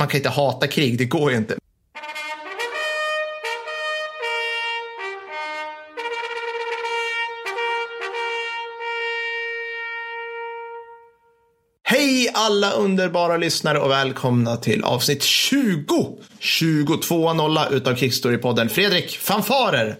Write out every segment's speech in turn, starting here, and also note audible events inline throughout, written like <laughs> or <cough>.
man kan inte hata krig, det går ju inte. Hej alla underbara lyssnare och välkomna till avsnitt 20! 22.00 utav Krigsstorypodden Fredrik, fanfarer!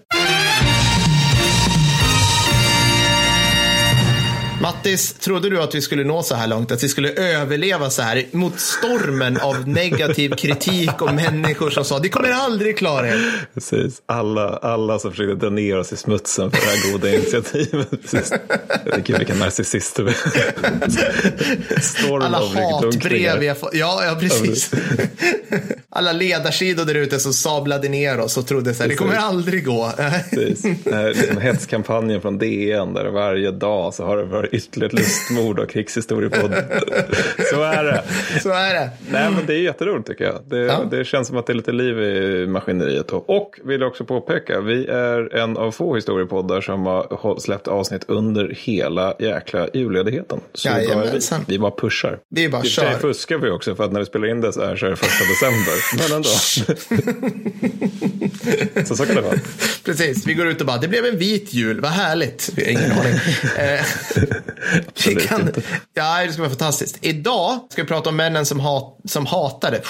Mattis, trodde du att vi skulle nå så här långt? Att vi skulle överleva så här mot stormen av negativ kritik och människor som sa det kommer aldrig klara er. Precis, alla, alla som försökte dra ner oss i smutsen för det här goda initiativet. Precis. Vilka, vilka narcissister vi Storm alla hatbrev har fått. Ja, ja, precis. alla ledarsidor där ute som sablade ner oss och trodde så här, det kommer aldrig gå. Precis. Liksom hetskampanjen från DN där varje dag så har det varit ytterligare lustmord och krigshistoriepodd. <laughs> Så är det. Så är det. Nej, men det är jätteroligt tycker jag. Det, ja. det känns som att det är lite liv i maskineriet. Och vill också påpeka, vi är en av få historiepoddar som har släppt avsnitt under hela jäkla julledigheten. Så vi, vi bara pushar. Vi bara kör. fuskar vi också för att när vi spelar in det så är, det första december. Men ändå. <laughs> så så kan det vara. Precis, vi går ut och bara, det blev en vit jul, vad härligt. Vi har ingen aning. <laughs> Vi kan, ja, det ska vara fantastiskt. Idag ska vi prata om männen som, hat, som hatade.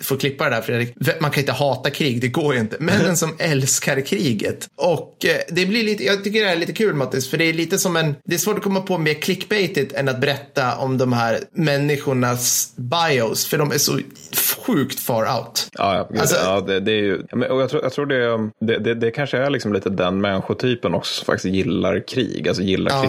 Får klippa det där Fredrik. Man kan inte hata krig, det går ju inte. Männen som älskar kriget. Och eh, det blir lite, jag tycker det är lite kul Mattis, för det är lite som en, det är svårt att komma på mer clickbaitigt än att berätta om de här människornas bios, för de är så sjukt far out. Ja, ja, alltså, ja det, det, är ju, och jag tror, jag tror det, det, det, det kanske är liksom lite den människotypen också som faktiskt gillar krig, alltså gillar ja.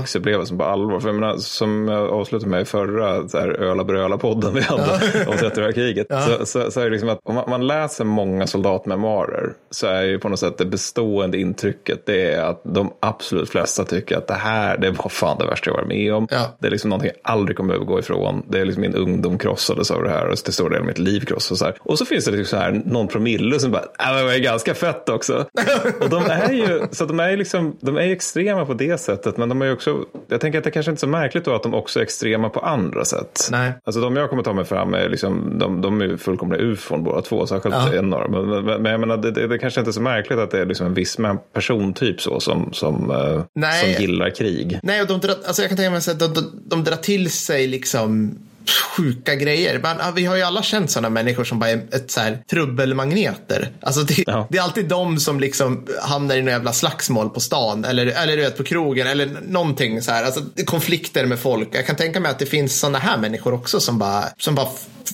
Krigsupplevelsen på allvar. För jag menar, som jag avslutade med i förra så här, Öla bröla-podden vi hade <laughs> om 30 kriget så, så, så, är det liksom att om man, man läser många soldatmemoarer så är ju på något sätt det bestående intrycket det är att de absolut flesta tycker att det här, det var fan det värsta jag varit med om. Ja. Det är liksom någonting jag aldrig kommer att gå ifrån. Det är liksom min ungdom krossades av det här och till stor del mitt liv krossades. Och och så finns det liksom så här, någon promille som bara, äh, det var ganska fett också. <laughs> och de är ju, så de är liksom, de är extrema på det sättet men de är ju också, jag tänker att det kanske inte är så märkligt då att de också är extrema på andra sätt. Nej. Alltså de jag kommer ta mig fram är liksom, de, de är fullkomliga ufon båda två, särskilt ja. en av dem. Men, men, jag menar, det, det, det, kanske inte är så märkligt att det är liksom en viss persontyp så som, som, uh, som gillar krig. Nej, och de drar, alltså jag kan tänka mig att de, de, de drar till sig liksom sjuka grejer. Man, vi har ju alla känt sådana människor som bara är ett så här, trubbelmagneter. Alltså det, ja. det, är alltid de som liksom hamnar i några jävla slagsmål på stan eller, eller du vet, på krogen eller någonting så här. Alltså konflikter med folk. Jag kan tänka mig att det finns sådana här människor också som bara, som bara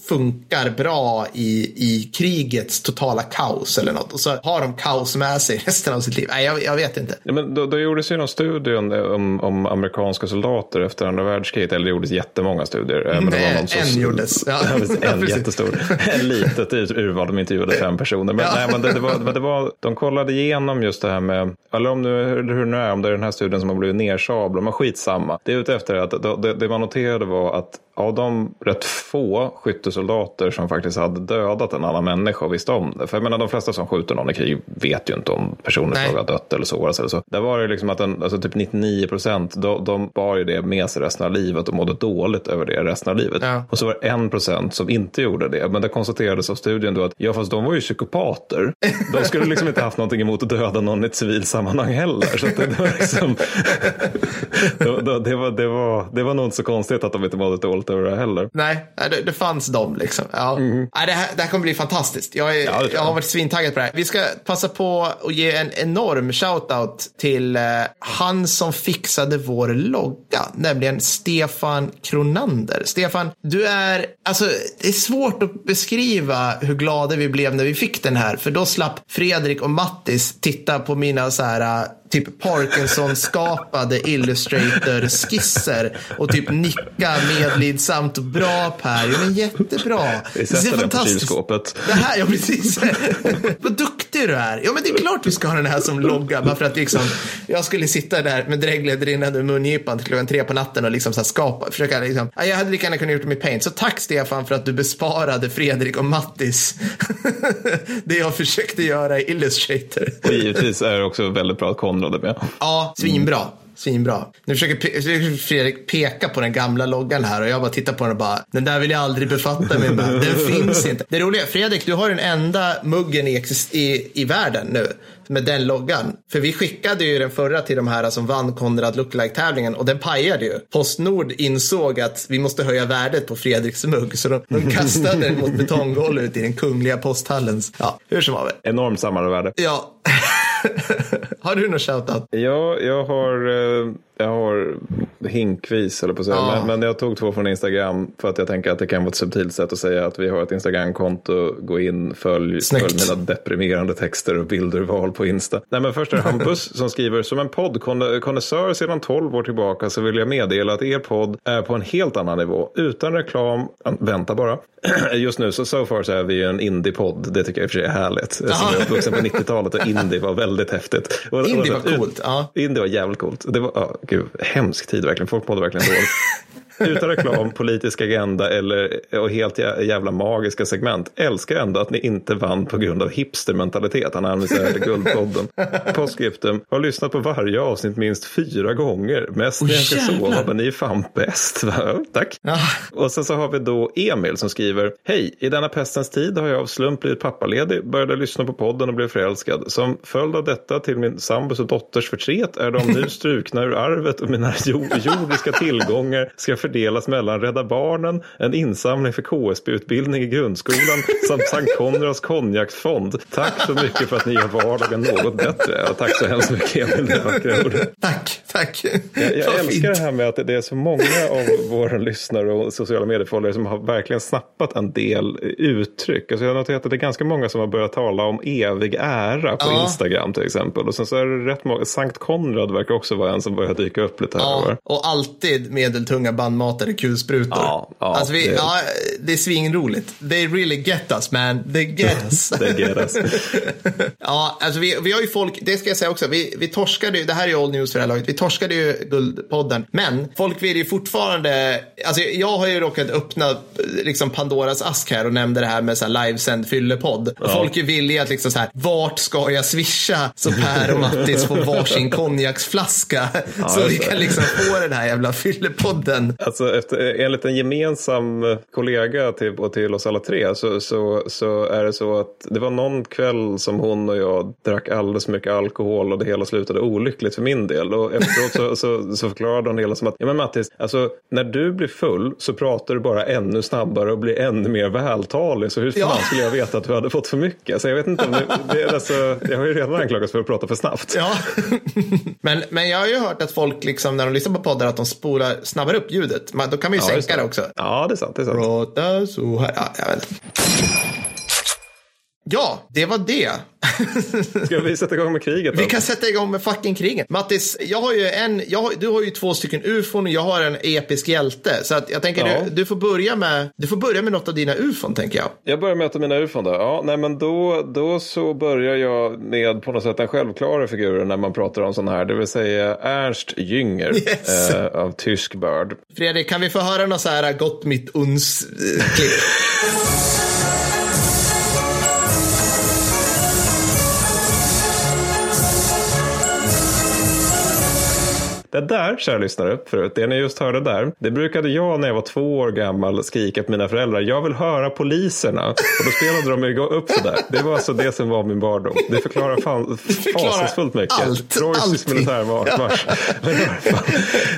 funkar bra i, i krigets totala kaos eller något. Och så har de kaos med sig <laughs> resten av sitt liv. Nej, jag, jag vet inte. Ja, men då, då gjordes ju någon studie om, om amerikanska soldater efter andra världskriget. Eller det gjordes jättemånga studier. Men det var någon som, en gjordes. Ja. <laughs> en <laughs> jättestor. En litet urval. De intervjuade fem personer. Men, ja. nej, men det, det, var, det var, de kollade igenom just det här med, eller om nu, hur nu är, om det är den här studien som har blivit nersablad. Men skitsamma. Det är ute efter att det, det man noterade var att av de rätt få skyttesoldater som faktiskt hade dödat en annan människa och visste om det. För jag menar de flesta som skjuter någon i krig vet ju inte om personen har dött eller sårats eller så. Där var det liksom att en, alltså typ 99 procent, de, de bar ju det med sig resten av livet och mådde dåligt över det resten av livet. Ja. Och så var det en procent som inte gjorde det. Men det konstaterades av studien då att ja fast de var ju psykopater. De skulle liksom inte haft någonting emot att döda någon i ett civilsammanhang heller. Så det, det, var liksom, <laughs> det, det, var, det, var, det var nog inte så konstigt att de inte mådde dåligt stolt över det heller. Nej, det, det fanns dem liksom. Ja. Mm. Nej, det, här, det här kommer bli fantastiskt. Jag, är, ja, jag har varit svintaggad på det här. Vi ska passa på att ge en enorm shoutout till eh, han som fixade vår logga, nämligen Stefan Kronander. Stefan, du är, alltså det är svårt att beskriva hur glada vi blev när vi fick den här, för då slapp Fredrik och Mattis titta på mina så här typ Parkinson-skapade Illustrator-skisser och typ nicka medlidsamt bra Per. Men jättebra. Vi sätter den på kylskåpet. Det här, ja precis. <laughs> Vad duktig du är. Ja men det är klart vi ska ha den här som logga. Bara för att liksom, jag skulle sitta där med dregled rinnande ur mungipan till klockan tre på natten och liksom så här skapa, försöka liksom. Jag hade lika gärna kunnat gjort det med Paint. Så tack Stefan för att du besparade Fredrik och Mattis <laughs> det jag försökte göra i Illustrator. Och givetvis är det också väldigt bra att 100 dB. Ja, svinbra. Mm. Svinbra. Nu försöker Fredrik peka på den gamla loggan här och jag bara tittar på den och bara, den där vill jag aldrig befatta mig med. Den <laughs> finns inte. Det roliga, Fredrik, du har den enda muggen i, i, i världen nu med den loggan. För vi skickade ju den förra till de här som vann Konrad lookalike tävlingen och den pajade ju. Postnord insåg att vi måste höja värdet på Fredriks mugg så de, de kastade den mot betonggolvet i den kungliga posthallens. Ja, hur som haver. Enormt samarbete. Ja. <laughs> har du något shoutout? Ja, jag har, eh, jag har hinkvis, eller på att säga. Ja. Men, men, jag tog två från Instagram för att jag tänker att det kan vara ett subtilt sätt att säga att vi har ett Instagramkonto. Gå in, följ, följ mina deprimerande texter och bilder val på Insta. Nej, men först är det Hampus <laughs> som skriver som en poddkonnässör sedan 12 år tillbaka så vill jag meddela att er podd är på en helt annan nivå. Utan reklam, vänta bara. <clears throat> Just nu så so far så är vi en indie-podd. Det tycker jag i och för sig är härligt. Som jag är uppvuxen på <laughs> 90-talet och indie var väldigt häftigt. indie var coolt. Ja. Indie var jävligt coolt. Det var, gud, hemsk tid verkligen. Folk mådde verkligen dåligt. <laughs> Utan reklam, <laughs> politisk agenda eller, och helt jävla magiska segment. Älskar ändå att ni inte vann på grund av hipstermentalitet. Han använder <laughs> Guldpodden. Postscriptum. Har lyssnat på varje avsnitt minst fyra gånger. Mest när jag ska sova, men ni är fan bäst. Tack. Ja. Och sen så har vi då Emil som skriver. Hej, i denna pestens tid har jag av slump blivit pappaledig, började lyssna på podden och blev förälskad. Som följd av detta till min sambos och dotters förtret är de nu <laughs> strukna ur arvet och mina jordiska tillgångar ska fördelas mellan Rädda Barnen, en insamling för KSB-utbildning i grundskolan samt Sankt Konrads konjakfond. Tack så mycket för att ni gör vardagen något bättre. Och tack så hemskt mycket Emil. Tack, tack. Jag, jag älskar fint. det här med att det är så många av våra lyssnare och sociala medieföljare som har verkligen snappat en del uttryck. Alltså jag har noterat att det är ganska många som har börjat tala om evig ära på ja. Instagram till exempel. Och sen så är det rätt många, Sankt Konrad verkar också vara en som börjar dyka upp lite här. Ja, och alltid medeltunga band handmatade kulsprutor. Ja, ja, alltså vi, det... Ja, det är svinroligt. They really get us man. They get <laughs> us. They get us. <laughs> ja, alltså vi, vi har ju folk, det ska jag säga också, vi, vi torskade ju, det här är ju old news för det här laget, vi torskade ju Guldpodden. Men folk vill ju fortfarande, alltså jag har ju råkat öppna liksom Pandoras ask här och nämnde det här med så här livesänd fyllepodd. Ja. Folk är villiga att liksom så här, vart ska jag swisha så Per och Mattis får varsin <laughs> konjaksflaska ja, så vi kan liksom få den här jävla fyllepodden. Alltså efter, enligt en gemensam kollega till, till oss alla tre så, så, så är det så att det var någon kväll som hon och jag drack alldeles mycket alkohol och det hela slutade olyckligt för min del. Och efteråt så, så, så förklarade hon hela som att, ja men Mattis, alltså när du blir full så pratar du bara ännu snabbare och blir ännu mer vältalig. Så hur fan ja. skulle jag veta att du hade fått för mycket? Så jag vet inte om det, det är alltså, jag har ju redan anklagats för att prata för snabbt. Ja, <laughs> men, men jag har ju hört att folk liksom när de lyssnar på poddar att de spolar snabbare upp ljudet ljudet. Men då kan man ju ja, sänka det, också. Ja, det är sant. Det är sant. Prata så här. Ja, jag vet. Ja, det var det. <laughs> Ska vi sätta igång med kriget? Då? Vi kan sätta igång med fucking kriget. Mattis, jag har ju en, har, du har ju två stycken ufon och jag har en episk hjälte. Så att jag tänker ja. du, du, får börja med, du får börja med något av dina ufon tänker jag. Jag börjar med ett av mina ufon då. Ja, nej men då, då så börjar jag med på något sätt den självklara figuren när man pratar om sån här. Det vill säga Ernst Jünger yes. äh, av tysk börd. Fredrik, kan vi få höra något så här gott mitt uns-klipp? <laughs> Det där, kära lyssnare, förut, det ni just hörde där, det brukade jag när jag var två år gammal skrika på mina föräldrar. Jag vill höra poliserna. Och då spelade de upp sådär. Det var alltså det som var min barndom. Det förklarar fan, fasansfullt mycket. Allt, Preussisk militärmarsch.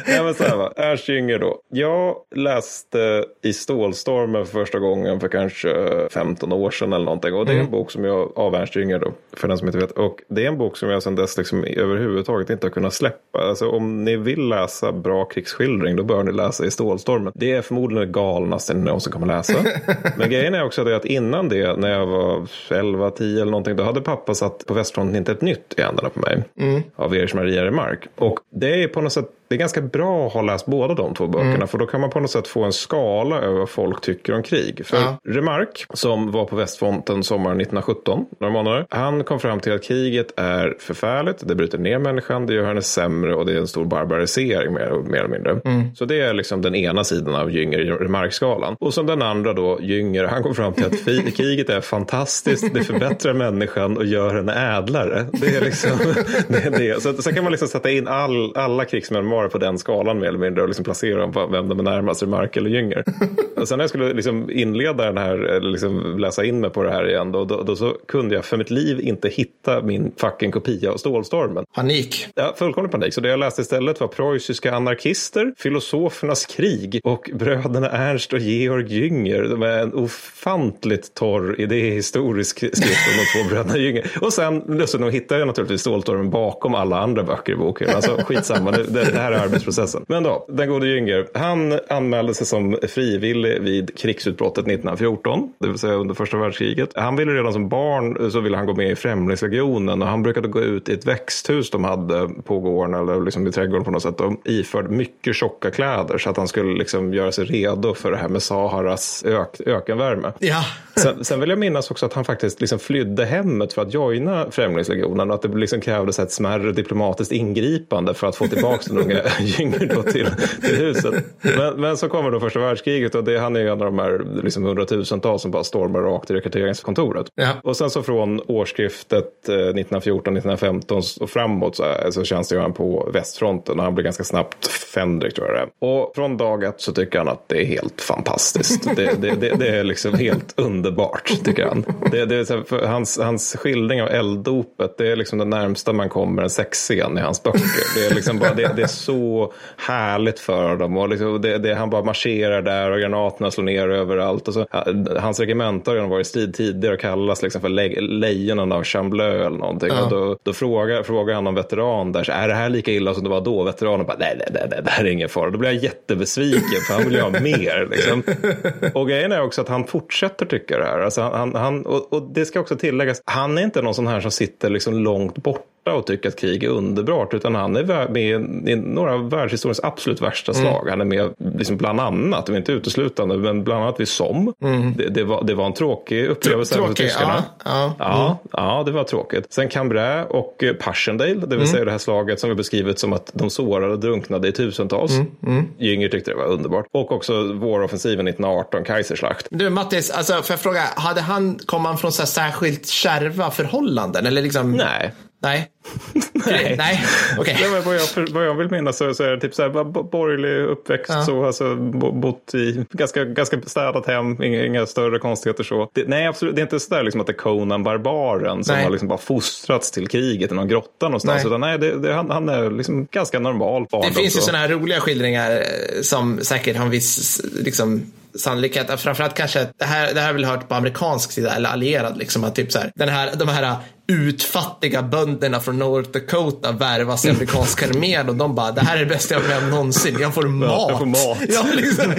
Ja. men så här va, Ernst Jünger då. Jag läste i Stålstormen för första gången för kanske 15 år sedan eller någonting. Och det är en mm. bok som jag, av Ernst Jünger då, för den som inte vet. Och det är en bok som jag sedan dess liksom överhuvudtaget inte har kunnat släppa. Alltså om ni vill läsa bra krigsskildring då bör ni läsa i Stålstormen. Det är förmodligen det galnaste ni någonsin kommer läsa. <laughs> Men grejen är också det att innan det, när jag var 11, 10 eller någonting, då hade pappa satt på västfronten inte ett nytt i händerna på mig. Mm. Av Erich Maria Remark. Och det är på något sätt det är ganska bra att ha läst båda de två böckerna. Mm. För då kan man på något sätt få en skala över vad folk tycker om krig. För ja. Remarque, som var på Västfronten sommaren 1917, några månader. Han kom fram till att kriget är förfärligt. Det bryter ner människan, det gör henne sämre och det är en stor barbarisering mer, mer eller mindre. Mm. Så det är liksom den ena sidan av Jünger i Remarque-skalan. Och som den andra då, Jünger, han kom fram till att <laughs> kriget är fantastiskt. Det förbättrar människan och gör henne ädlare. Det är liksom, <laughs> det är det. Så, så kan man liksom sätta in all, alla krigsmemoarer på den skalan mer eller mindre och liksom placera dem på vem de är närmast, Remarque eller Jünger. <laughs> Och sen när jag skulle liksom inleda den här, liksom läsa in mig på det här igen, då, då, då, så kunde jag för mitt liv inte hitta min fucking kopia av Stålstormen. Panik. Ja, fullkomlig panik. Så det jag läste istället var preussiska anarkister, filosofernas krig och bröderna Ernst och Georg Jünger. De är en ofantligt torr idéhistorisk skrift om de två bröderna Jünger. Och sen lustigt nog hittade jag naturligtvis Stålstormen bakom alla andra böcker i boken. Alltså skitsamma, det, det här är arbetsprocessen. Men då, den gode Jünger, han anmälde sig som frivillig vid krigsutbrottet 1914, det vill säga under första världskriget. Han ville redan som barn så ville han gå med i Främlingslegionen och han brukade gå ut i ett växthus de hade på gården eller liksom i trädgården på något sätt och iförd mycket tjocka kläder så att han skulle liksom göra sig redo för det här med Saharas ök, ökenvärme. Ja. sen, sen vill jag minnas också att han faktiskt liksom flydde hemmet för att joina Främlingslegionen och att det liksom krävdes ett smärre diplomatiskt ingripande för att få tillbaka den unga Jünger <laughs> då till, till huset. Men, men, så kommer då första världskriget och det, han är en av de här liksom hundratusentals som bara stormar rakt i rekryteringskontoret. Ja. Och sen så från årsskiftet 1914-1915 eh, och framåt så, så tjänstgör han på västfronten och han blir ganska snabbt Fendrik tror jag det. Och från dag ett så tycker han att det är helt fantastiskt. det, det, det, det, är liksom helt underbart tycker han. Det, det är hans, hans skildring av elddopet det är liksom det närmsta man kommer en sexscen i hans böcker. Det är, liksom bara, det, det är så härligt för dem. Och liksom det, det, han bara marscherar där och granaterna slår ner överallt. Och så, hans regemente har varit i strid tidigare och kallas liksom för le, lejonen av Chambleu eller någonting. Ja. Och då, då frågar, frågar han någon veteran där, så är det här lika illa som det var då? Veteranen bara, nej, nej, nej, nej det här är ingen fara. Då blir jag jättebesviken för han vill ju ha mer. Liksom. <laughs> Och grejen är också att han fortsätter tycka det här. Alltså han, han, och, och det ska också tilläggas, han är inte någon sån här som sitter liksom långt bort och tycker att krig är underbart. Utan han är med i några av världshistoriens absolut värsta mm. slag. Mm. Han är med liksom bland annat, inte uteslutande, men bland annat vid SOM. Mm. Det, det, var, det var en tråkig upplevelse Tråkig, för tyskarna. Ja, ja. Ja, mm. ja, det var tråkigt. Sen Cambrai och Passchendaele, det vill mm. säga det här slaget som vi beskrivit som att de sårade och drunknade i tusentals. Mm. Mm. Jünger tyckte det var underbart. Och också våroffensiven 1918, Kaiserslacht. Du Mattis, alltså, får jag fråga, hade han, kom han från så särskilt kärva förhållanden? Eller liksom... Nej. <laughs> Nej. Nej. Nej. Okay. Vad, jag, vad jag vill minnas så, så är det typ så här, borgerlig uppväxt, ja. så, alltså, bott i ganska, ganska städat hem, inga, inga större konstigheter så. Det, nej, absolut, det är inte så där liksom att det är Conan barbaren som nej. har liksom bara fostrats till kriget i någon grotta någonstans. Nej. Utan nej, det, det, han, han, är liksom ganska normal barndom. Det finns ju sådana här roliga skildringar eh, som säkert har en viss liksom, sannolikhet. Framförallt kanske, det här, det här har väl hört på amerikansk sida eller allierad, liksom att typ så här, den här, de här utfattiga bönderna från North Dakota värvas i amerikanska <laughs> armén och de bara, det här är det bästa jag varit med någonsin, jag får mat. Jag får mat. Ja, liksom,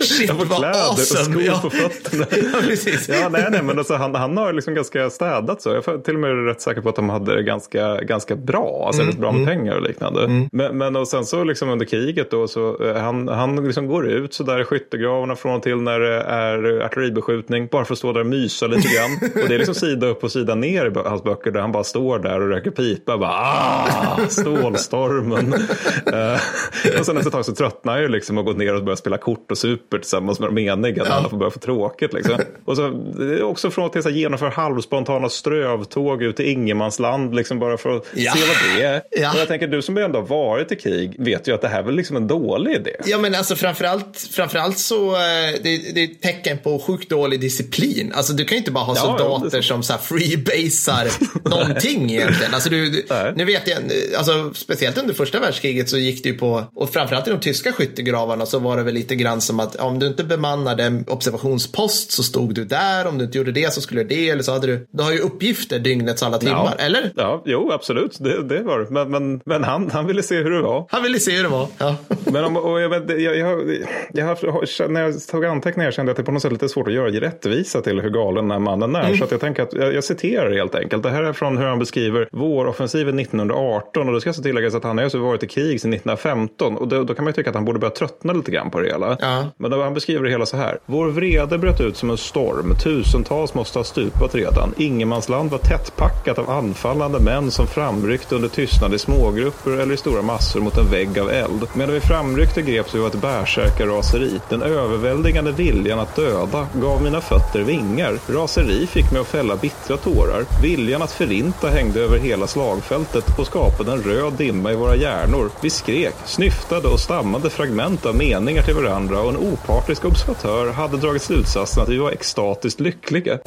shit <laughs> jag får vad kläder awesome. och skor ja. på fötterna. <laughs> ja, precis. Ja, nej, nej, men alltså, han, han har liksom ganska städat så. Jag är till och med rätt säker på att de hade det ganska, ganska bra, alltså mm, bra med mm. pengar och liknande. Mm. Men, men och sen så liksom under kriget då, så eh, han, han liksom går ut så där i skyttegravarna från och till när det är artilleribeskjutning, bara för att stå där och mysa lite grann. och det är liksom sida upp och sida ner i hans böcker där han bara står där och röker pipa. Bara, ah, <laughs> stålstormen. uh, och sen efter ett tag så tröttnar han ju liksom och går ner och börjar spela kort och super tillsammans med de eniga. Ja. Alla får börja få tråkigt. Liksom. och så det är också från att genomföra halvspontana strövtåg ut i ingenmansland liksom bara för att ja. se vad det är. Ja. Och jag tänker du som ändå har varit i krig vet ju att det här är väl liksom en dålig idé. Ja men alltså framförallt, framförallt så eh, det, det är ett tecken på sjukt dålig disciplin. Alltså du kan ju inte bara ha soldater som så här freebasar <laughs> någonting egentligen. Alltså, du, nu vet jag, alltså, speciellt under första världskriget så gick det ju på, och framförallt i de tyska skyttegravarna så var det väl lite grann som att om du inte bemannade en observationspost så stod du där, om du inte gjorde det så skulle du det, eller så hade du, du har ju uppgifter dygnets alla timmar, ja. eller? Ja, jo absolut, det, det var det. Men, men, men han, han ville se hur det var. Han ville se hur det var, ja. <laughs> men om, och jag, jag, jag, jag, när jag tog anteckningar kände jag att det på något sätt lite svårt att göra rättvisa till hur galen den här mannen är. Mm. Så att jag tänker att jag, jag citerar helt enkelt. Det här är från hur han beskriver våroffensiven 1918 och då ska alltså tilläggas att han har alltså varit i krig sedan 1915 och då, då, kan man ju tycka att han borde börja tröttna lite grann på det hela. Ja. Men då han beskriver det hela så här. Vår vrede bröt ut som en storm. Tusentals måste ha stupat redan. Ingenmansland var tättpackat av anfallande män som framryckte under tystnad i smågrupper eller i stora massor mot en vägg av eld. Medan vi framryckte greps vi av ett bärsärkarraseri. Den överväldigande viljan att döda gav mina fötter vingar. Raseri fick mig att fälla bittra tårar. Viljan att förinta hängde över hela slagfältet och skapade en röd dimma i våra hjärnor. Vi skrek, snyftade och stammade fragment av meningar till varandra och en opartisk observatör hade dragit slutsatsen att vi var extatiskt lyckliga.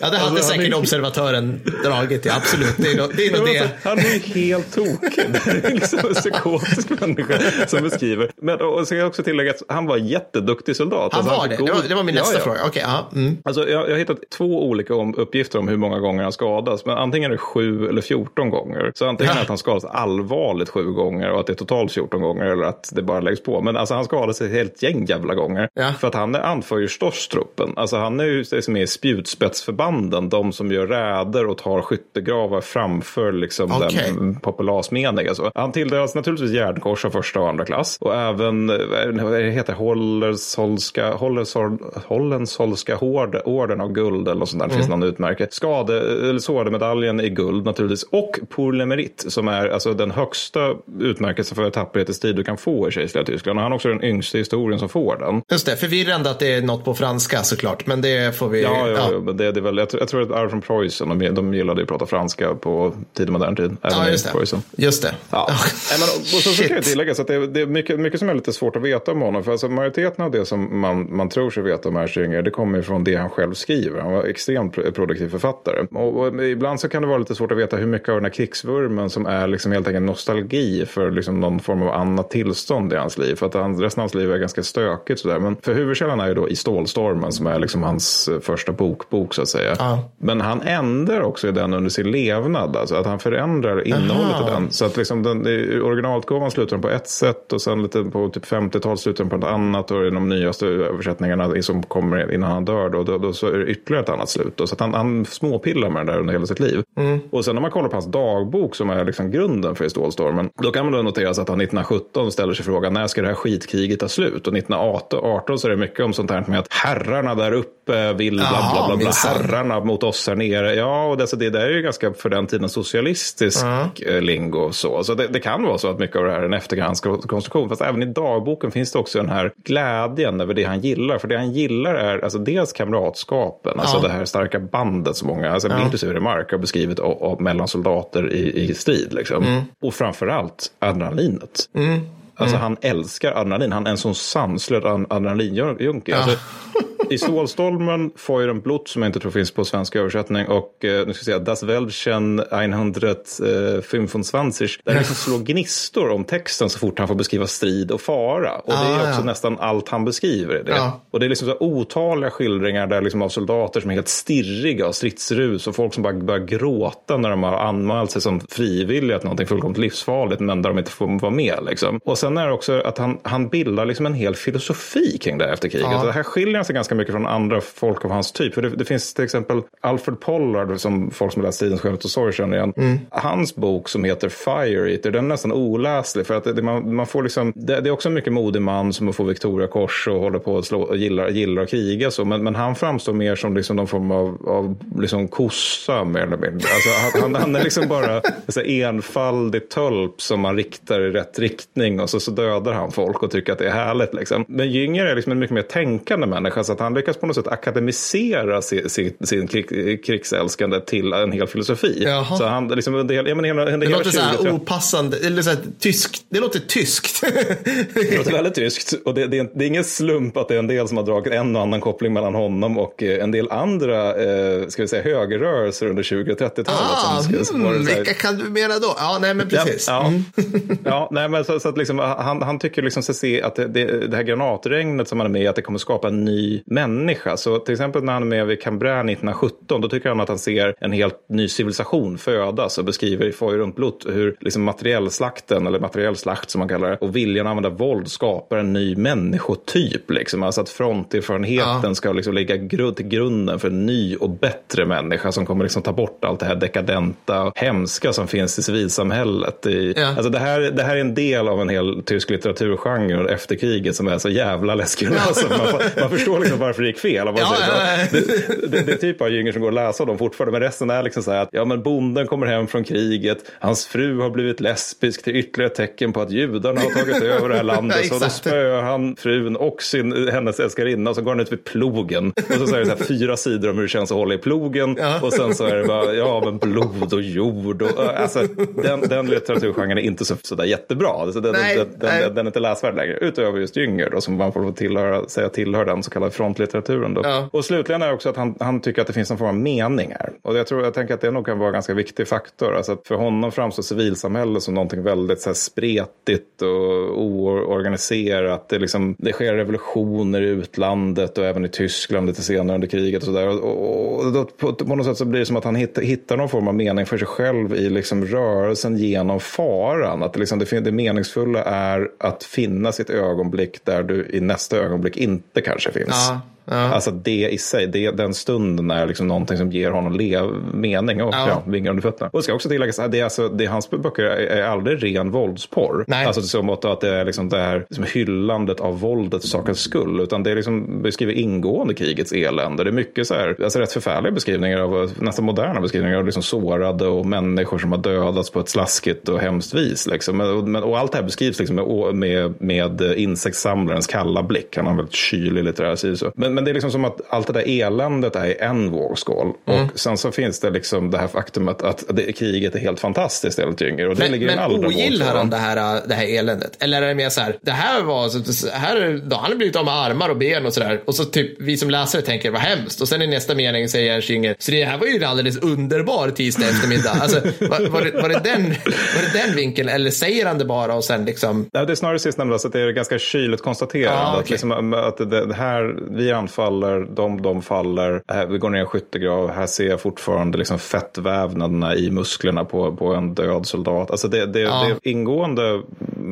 Ja, det hade alltså, säkert är... observatören dragit, ja, absolut. Det är nog det. Är nog det. Han är helt tokig. Det är liksom en psykotisk människa som beskriver. Men och ska jag också tillägga att han var jätteduktig soldat. Han alltså, var han det? God... Det, var, det var min nästa ja, ja. fråga. Okay, ja. Mm. Alltså, jag, jag har hittat två olika om, uppgifter om hur många gånger han skadas. Men antingen är det sju eller fjorton gånger. Så antingen ja. att han skadas allvarligt sju gånger och att det är totalt fjorton gånger eller att det bara läggs på. Men alltså, han skadas ett helt gäng jävla gånger. Ja. För att han anför ju Storstruppen. Alltså han är ju som är spjutspetsförband banden, de som gör räder och tar skyttegravar framför liksom okay. den populasmeniga. Så han tilldelas naturligtvis järnkors av första och andra klass och även eh, vad heter Hollensholska, Hollensholska orden av guld eller något sånt där. Det finns mm. någon utmärke. Skade, eller sårdemedaljen i guld naturligtvis och pour le mérite som är alltså den högsta utmärkelsen för tapperhet i strid du kan få i kejserliga Tyskland. Och han är också den yngsta i historien som får den. Just det, förvirrande att det är något på franska såklart, men det får vi. Ja, ja, ja. men det, det är väl jag, jag tror att arv från Preussen, de, de gillade ju att prata franska på tidig modern tid. Även ja, just det. Preussen. Just det. Ja. men, och, så, så kan jag tillägga att det, det är mycket, mycket som är lite svårt att veta om honom. För alltså, majoriteten av det som man, man tror sig veta om Ersinger, det kommer från det han själv skriver. Han var extremt produktiv författare. Och, och, ibland så kan det vara lite svårt att veta hur mycket av den här krigsvurmen som är liksom helt enkelt nostalgi för liksom någon form av annat tillstånd i hans liv. För att han, resten av hans liv är ganska stökigt sådär. Men för huvudkällan är ju då i Stålstormen som är liksom hans första bokbok så att säga. Ja. Men han ändrar också i den under sin levnad. Alltså att han förändrar innehållet i den. Så att liksom den, originalutgåvan slutar den på ett sätt och sen lite på typ 50-talet slutar den på ett annat. Och i de nyaste översättningarna som kommer innan han dör då, då, då så är det ytterligare ett annat slut. Då. Så att han, han småpillar med det där under hela sitt liv. Mm. Och sen när man kollar på hans dagbok som är liksom grunden för Stålstormen. Då kan man då notera att han 1917 ställer sig frågan när ska det här skitkriget ta slut? Och 1918 så är det mycket om sånt här med att herrarna där uppe vill bla bla bla. bla, bla herrarna mot oss här nere. Ja, och det, det där är ju ganska för den tiden socialistisk mm. lingo. Så, så det, det, kan vara så att mycket av det här är en eftergrandskonstruktion. Fast även i dagboken finns det också den här glädjen över det han gillar. För det han gillar är alltså dels kamratskapen, alltså ja. det här starka bandet som många, alltså ja. inklusive Remark, har beskrivit och, och mellan soldater i, i strid. Liksom. Mm. Och framförallt adrenalinet. Mm. Alltså mm. han älskar adrenalin. Han är en sån sanslös adrenalinjunkie. Ja. Alltså, I Stålstormen, Feuren Blut, som jag inte tror finns på svenska översättning, och eh, nu ska jag säga Das Welchen 125, eh, där det liksom slår gnistor om texten så fort han får beskriva strid och fara. Och det är ah, också ja. nästan allt han beskriver. Det. Ja. Och det är liksom så otaliga skildringar där liksom av soldater som är helt stirriga och stridsrus och folk som bara börjar gråta när de har anmält sig som frivilliga till någonting fullkomligt livsfarligt men där de inte får vara med. Liksom. Och sen är det också att han, han bildar liksom en hel filosofi kring det här efter kriget. Ja. Det här skiljer sig ganska mycket från andra folk av hans typ. För det, det finns till exempel Alfred Pollard, som folk som läst Stridens skönhet och sorg känner igen. Mm. Hans bok som heter Fire Eater, den är nästan oläslig. För att det, man, man får liksom, det, det, är också en mycket modig man som får Victoria kors och håller på att slå, och gillar, gillar att kriga. Så. Men, men han framstår mer som liksom någon form av, av liksom kossa mer eller mindre. Alltså, han, han är liksom bara en enfaldig tölp som man riktar i rätt riktning och så, så dödar han folk och tycker att det är härligt. Liksom. Men Jünger är liksom en mycket mer tänkande människa så att han lyckas på något sätt akademisera sin, sin, sin krig, krigsälskande till en hel filosofi. Jaha. Så han, liksom, en del, ja, men hela, en det låter så här opassande, eller så här, tysk, det låter tyskt. det låter väldigt tyskt och det, det, är, det är ingen slump att det är en del som har dragit en och annan koppling mellan honom och eh, en del andra eh, ska vi säga, högerrörelser under 20 och 30-talet. Ah, som mm, vilka kan du mena då? Ja, nej men precis. Ja, ja. Mm. ja nej, men så, så att liksom, han, han tycker liksom sig se att det, det, det här granatregnet som han är med i, att det kommer skapa en ny människa. Så till exempel när han är med vid Cambrai 1917, då tycker han att han ser en helt ny civilisation födas och beskriver i Feueruntblut hur liksom materiellslakten, eller materiell slakt som man kallar det, och viljan att använda våld skapar en ny människotyp. Liksom. Alltså att fronterfarenheten ja. ska liksom ligga grund, till grunden för en ny och bättre människa som kommer liksom ta bort allt det här dekadenta och hemska som finns i civilsamhället. I, ja. alltså det, här, det här är en del av en hel tysk litteraturgenre efter kriget som är så jävla läskig. Ja. Alltså, man, man, förstår liksom varför det gick fel. Ja, det, det, det, är typ av Jünger som går att läsa dem fortfarande, men resten är liksom så här att ja, men bonden kommer hem från kriget, hans fru har blivit lesbisk till ytterligare tecken på att judarna har tagit över det här <laughs> landet. så då spöar han frun och sin, hennes älskarinna och så går han ut vid plogen. Och så, så är det så här, fyra sidor om hur det känns att hålla i plogen ja. och sen så är det bara, ja men blod och jord. Och, alltså, den, den litteraturgenren är inte så, så där jättebra. Alltså, den, nej, den, den, den, är inte läsvärd längre, utöver just Jünger då, som man får tillhöra, säga tillhör den så kallade frontlitteraturen. Då. Ja. Och slutligen är det också att han, han tycker att det finns en form av mening här. Och jag, tror, jag tänker att det nog kan vara en ganska viktig faktor. Alltså för honom framstår civilsamhället som någonting väldigt så här, spretigt och oorganiserat. Det, liksom, det sker revolutioner i utlandet och även i Tyskland lite senare under kriget. Och så där. Och, och, och på, på, något sätt så blir det som att han hittar, hittar någon form av mening för sig själv i liksom rörelsen genom faran. Att det, liksom, det, det meningsfulla är att finna sitt ögonblick där du i nästa ögonblick inte kanske finns. Ja. Ja. Alltså det i sig, det, den stunden är liksom någonting som ger honom lev, mening och ja. Ja, vingar under fötterna. Och det ska också tilläggas att det, alltså, det, hans böcker är, är aldrig ren våldsporr. Nej. Alltså så mått att det är liksom det här liksom hyllandet av våldet för sakens skull. Utan det är liksom, beskriver ingående krigets elände. Det är mycket så här, alltså rätt förfärliga beskrivningar av, nästan moderna beskrivningar av liksom sårade och människor som har dödats på ett slaskigt och hemskt vis. Liksom. Men, och allt det här beskrivs liksom med, med, med insektssamlarens kalla blick. Han har en väldigt kylig litterär sida. Men, men det är liksom som att allt det där eländet är i en vågskål. Mm. Och sen så finns det liksom det här faktumet att det, kriget är helt fantastiskt enligt Jünger. Och det men ligger men ogillar han det här, det här eländet? Eller är det mer så här, det här var, så, här, då, han har blivit av med armar och ben och sådär. Och så typ vi som läsare tänker, vad hemskt. Och sen i nästa mening säger Ernst Jünger, så det här var ju en alldeles underbar tisdag eftermiddag. <laughs> Alltså, var, var, det, var, det den, var det den vinkeln? Eller säger han det bara och sen liksom? Ja, det är snarare sistnämnda, så att det är ganska kyligt konstaterande. Ah, okay. att, liksom, att det, det här, vi anfaller, de, de faller, här, vi går ner i en skyttegrav, här ser jag fortfarande liksom fettvävnaderna i musklerna på, på en död soldat. Alltså det, det, ja. det är ingående,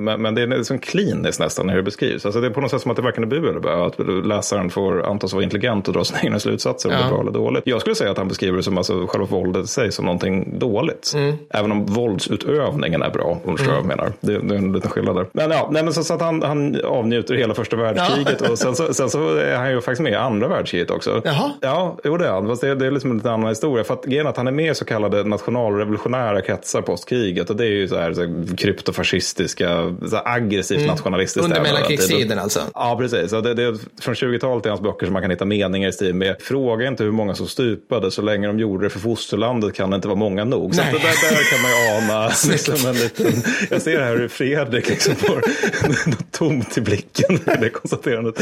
men, men det är liksom kliniskt nästan hur det beskrivs. Alltså det är på något sätt som att det varken är bu eller bä, att läsaren får antas vara intelligent och dra sina egna slutsatser om ja. det är bra eller dåligt. Jag skulle säga att han beskriver det som alltså, själva våldet i sig som någonting dåligt. Mm. Även om våldsutövningen är bra, om du förstår mm. menar. Det, det, är en liten skillnad där. Men ja, nej, men så, så att han, han avnjuter hela första världskriget ja. och sen så, sen så är han ju faktiskt med i andra världskriget också. Jaha. Ja, jo det är han. Fast det, det är liksom en lite annan historia. För att grejen att han är med i så kallade nationalrevolutionära kretsar postkriget. Och det är ju så här, så här kryptofascistiska, så aggressivt mm. nationalistiskt. Under mellankrigstiden alltså? Ja, precis. Det, det är från 20-talet i hans böcker som man kan hitta meningar i stil med fråga inte hur många som stupade så länge de gjorde det för fosterlandet kan det inte vara många nog. Så där, där kan man ju ana <laughs> liksom en liten, jag ser här hur Fredrik liksom får något <laughs> tomt i blicken det konstaterandet.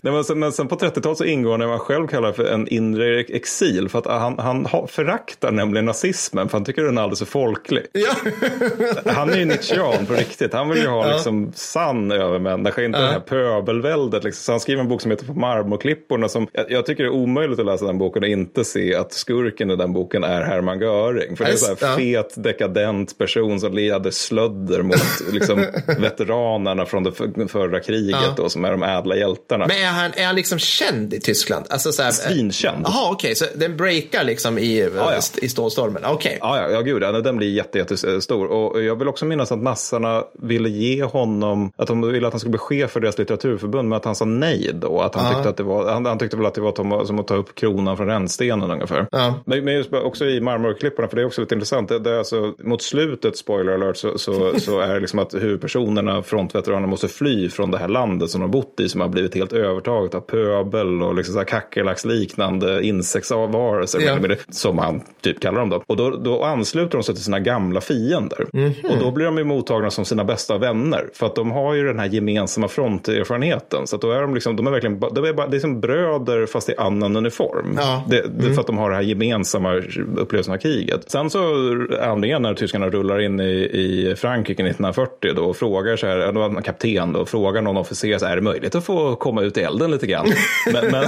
Nej, men, sen, men sen på 30-talet så ingår när man själv kallar för en inre exil. För att han, han föraktar nämligen nazismen för han tycker den är alldeles för folklig. Ja. han är ju Nietzschean på riktigt. Han vill ju ha <laughs> ja. liksom sann övermänniska, inte ja. det här pöbelväldet. Liksom. Så han skriver en bok som heter På marmorklipporna. Som, jag, jag, tycker det är omöjligt att läsa den boken och inte se att skurken i den boken är Hermann Göring. För det är så här fet, dekadent person som leder slödder mot <laughs> liksom, veteranerna från det förra kriget då, som är de ädla hjältarna. Men är han, är han liksom känd i Tyskland? Alltså så här, Svinkänd. Jaha, okej, okay. så den breakar liksom i, ah, ja. i stålstormen? Okej. Okay. Ah, ja, ja, gud, ja, den blir jätte, jättestor. Och jag vill också minnas att nassarna ville ge honom, att de ville att han skulle bli chef för deras litteraturförbund, men att han sa nej då. Att han, ah. tyckte, att det var, han, han, tyckte väl att det var som att ta upp kronan från rännstenen ungefär. Ah. Men, men just också i marmorklipporna, för det är också lite intressant, det, det är alltså, mot slutet, spoiler alert, så, så, <laughs> så är det liksom att huvudpersonerna, frontveteranerna, måste fly från det här landet som de har bott i, som har blivit helt övertaget av pöbel och liksom kackerlacksliknande insektsvarelser, ja. som han typ kallar dem då. Och då, då ansluter de sig till sina gamla fiender. Mm -hmm. Och då blir de ju mottagna som sina bästa vänner. För att de har ju den här gemensamma fronterfarenheten. Så att då är de liksom, de är verkligen, de är bara, det är som bröder fast i annan uniform. Ja. Det, det, mm. För att de har den här gemensamma upplevelsen av kriget. Sen så andningen när tyskarna rullar in i, i Frankrike 1940 då och frågar så här, då en kapten då, frågar någon officer så här, är det möjligt att få komma ut i elden lite grann? <laughs> men, men,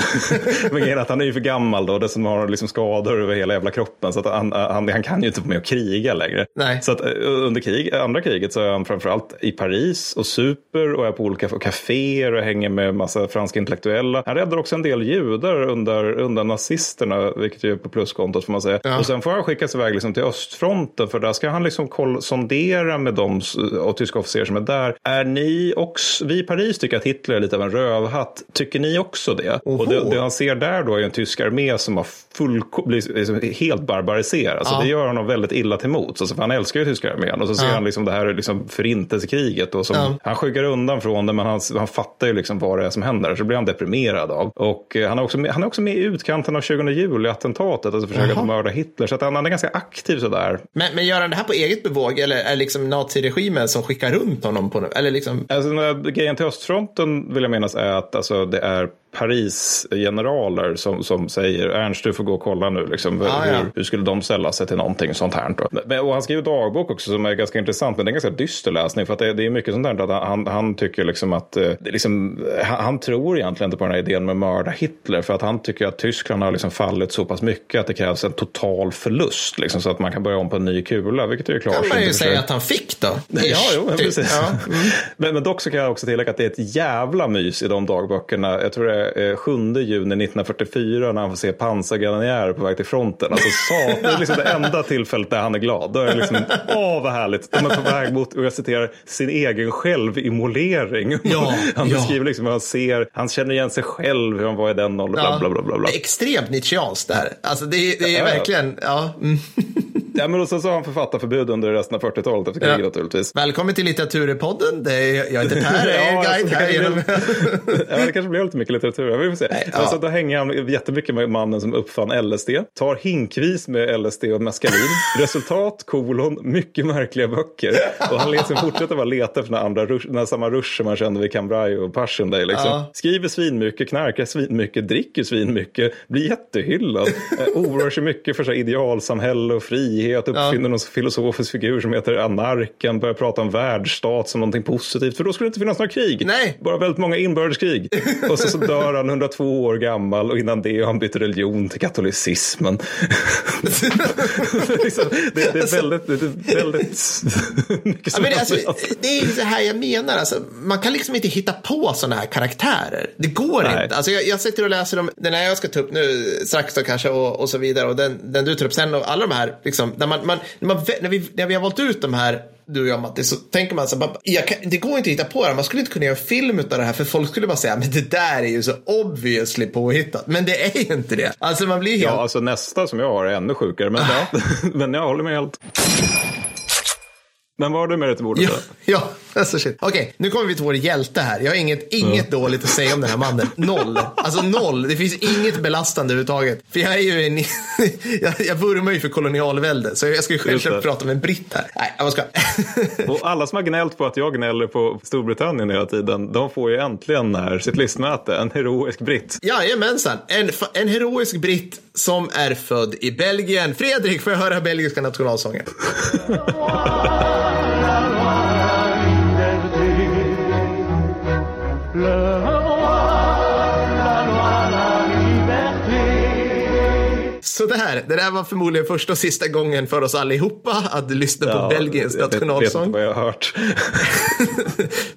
<laughs> men att han är ju för gammal då, dessutom har liksom skador över hela jävla kroppen så att han, han, han kan ju inte vara med och kriga längre. Nej. Så att eh, under krig, andra kriget så är han framförallt i Paris och super och är på olika kaféer och hänger med massa franska intellektuella. Han räddar också en del judar under, undan nazisterna, vilket ju är på pluskontot får man säga. Ja. Och sen får han skickas iväg liksom till östfronten för där ska han liksom koll, sondera med de och tyska officerare som är där. Är ni också, vi i Paris tycker att Hitler är lite av en rövhatt. Tycker ni också det? Oho. Och det, det, han ser där då är en tysk armé som har full, liksom helt barbariserad. Ja. Det gör honom väldigt illa till mots. Alltså, för han älskar ju tyska armén. Och så ser ja. han liksom det här liksom förintelsekriget. Och som, ja. Han skyggar undan från det men han, han fattar ju liksom vad det är som händer. Så blir han deprimerad av. Och eh, han, är också med, han är också med i utkanten av 20 juli-attentatet. Alltså försöker att mörda Hitler. Så att han, han är ganska aktiv sådär. Men, men gör han det här på eget bevåg? Eller är det liksom naziregimen som skickar runt honom? På, eller liksom... alltså, grejen till östfronten vill jag minnas är att alltså, det är Paris-generaler som, som säger Ernst du får gå och kolla nu liksom, ah, hur, ja. hur, skulle de ställa sig till någonting sånt här. Men, och han skriver dagbok också som är ganska intressant men det är en ganska dyster läsning för att det, det är mycket sånt där att han, han tycker liksom att det liksom, han, han, tror egentligen inte på den här idén med mörda Hitler för att han tycker att Tyskland har liksom fallit så pass mycket att det krävs en total förlust liksom, så att man kan börja om på en ny kula vilket är ju klart. kan man ju säga att han fick då. <laughs> ja, jo, typ. precis. Ja. Mm. <laughs> men, men dock så kan jag också tillägga att det är ett jävla mys i de dagböckerna. Jag tror det är 7 eh, juni 1944 när han får se pansargrenadjärer på väg till fronten. Alltså, sa, det är liksom det enda tillfället där han är glad. Då är det liksom, åh vad härligt. De är på väg mot, och jag citerar, sin egen självimmolering. Ja, <laughs> han ja. beskriver liksom hur han ser, han känner igen sig själv, hur han var i den åldern, ja. bla, bla, bla, bla. Extremt Nietzscheanskt det här. Alltså det, det är ja, verkligen, ja. Mm. Ja, men och sen så har han författarförbud under resten av 40-talet efter kriget ja. naturligtvis. Välkommen till Litteraturpodden. Det är, jag heter Per, jag är <laughs> guide alltså, här genom... ja, det kanske blir lite mycket litteratur. Vi får se. Nej, ja. alltså, då hänger han jättemycket med mannen som uppfann LSD. Tar hinkvis med LSD och meskalin. Resultat, kolon, mycket märkliga böcker. Och han liksom fortsätter bara leta efter den andra rush, den samma rush som man kände vid Cambrai och Passchendaele. Liksom. Ja. Skriver svinmycket, knarkar svinmycket, dricker svinmycket, blir jättehyllad. oroar sig mycket för så idealsamhälle och frihet frihet, uppfinner ja. någon filosofisk figur som heter anarken, börjar prata om världsstat som någonting positivt, för då skulle det inte finnas några krig. Nej. Bara väldigt många inbördeskrig. <laughs> och så, så dör han 102 år gammal och innan det har han bytt religion till katolicismen. <laughs> Liksom, det, det, är väldigt, det är väldigt <laughs> mycket ja, men det, alltså, det är så här jag menar, alltså, man kan liksom inte hitta på sådana här karaktärer. Det går Nej. inte. Alltså, jag, jag sitter och läser om den här jag ska ta upp nu strax då kanske och, och så vidare och den, den du tar upp sen och alla de här liksom, när, man, man, när, man, när, vi, när vi har valt ut de här du och jag Matti, så tänker man så bara, kan, det går inte att hitta på det. Man skulle inte kunna göra film av det här för folk skulle bara säga, men det där är ju så obviously påhittat. Men det är ju inte det. Alltså man blir helt... Ja, alltså nästa som jag har är ännu sjukare. Men, ja, <laughs> men jag håller med helt. Men vad har du med dig till bordet? Ja, ja <laughs> alltså shit. Okej, okay, nu kommer vi till vår hjälte här. Jag har inget, inget mm. dåligt att säga om den här mannen. <laughs> Noll. Alltså noll. Det finns inget belastande överhuvudtaget. För jag är ju en, <laughs> jag, jag vurmar ju för kolonialvälde. Så jag ska ju självklart prata med en britt här. Nej, jag ska. Och alla som har gnällt på att jag gnäller på Storbritannien hela tiden, de får ju äntligen här sitt listmöte. En heroisk britt. Jajamensan. En, en heroisk britt som är född i Belgien. Fredrik, får jag höra belgiska nationalsången? Sådär, det där var förmodligen första och sista gången för oss allihopa att lyssna ja, på Belgiens nationalsång. Jag vet vad jag har hört.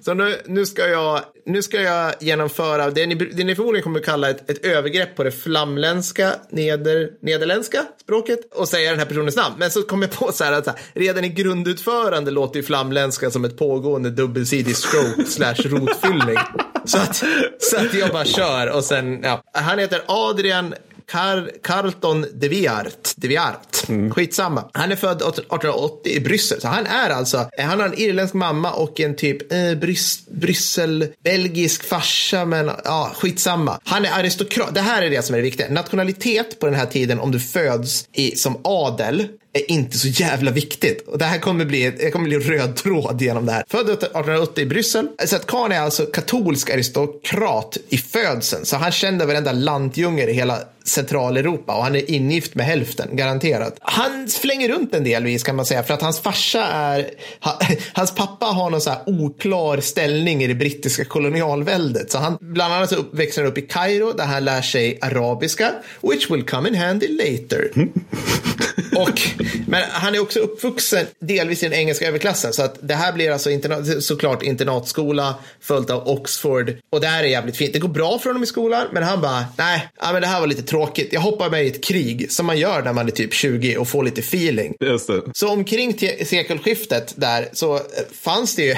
<laughs> så nu, nu, ska jag, nu ska jag genomföra det ni, det ni förmodligen kommer att kalla ett, ett övergrepp på det flamländska, neder, nederländska språket och säga den här personens namn. Men så kom jag på så här att så här, redan i grundutförande låter ju flamländska som ett pågående dubbelsidig stroke <laughs> slash rotfyllning. Så att, så att jag bara kör och sen, ja. Han heter Adrian Car Carlton de Viart. De Viart. Mm. Skitsamma. Han är född 1880 i Bryssel. Så han är alltså, han har en irländsk mamma och en typ eh, Brys Bryssel, belgisk farsa, men ja, skitsamma. Han är aristokrat. Det här är det som är det viktiga. Nationalitet på den här tiden, om du föds i, som adel, är inte så jävla viktigt. Och det här kommer bli, det kommer bli en röd tråd genom det här. Född 1880 i Bryssel. Så att Khan är alltså katolsk aristokrat i födseln. Så han kände varenda lantdjungel i hela Centraleuropa och han är ingift med hälften, garanterat. Han flänger runt en delvis kan man säga för att hans farsa är, <laughs> hans pappa har någon så här oklar ställning i det brittiska kolonialväldet. Så han, bland annat så växer han upp i Kairo där han lär sig arabiska, which will come in handy later. <laughs> Och, men han är också uppvuxen delvis i den engelska överklassen. Så att det här blir alltså internat, såklart internatskola följt av Oxford. Och det här är jävligt fint. Det går bra för honom i skolan, men han bara, nej, ja, men det här var lite tråkigt. Jag hoppar med i ett krig som man gör när man är typ 20 och får lite feeling. Just det. Så omkring sekelskiftet där så eh, fanns det ju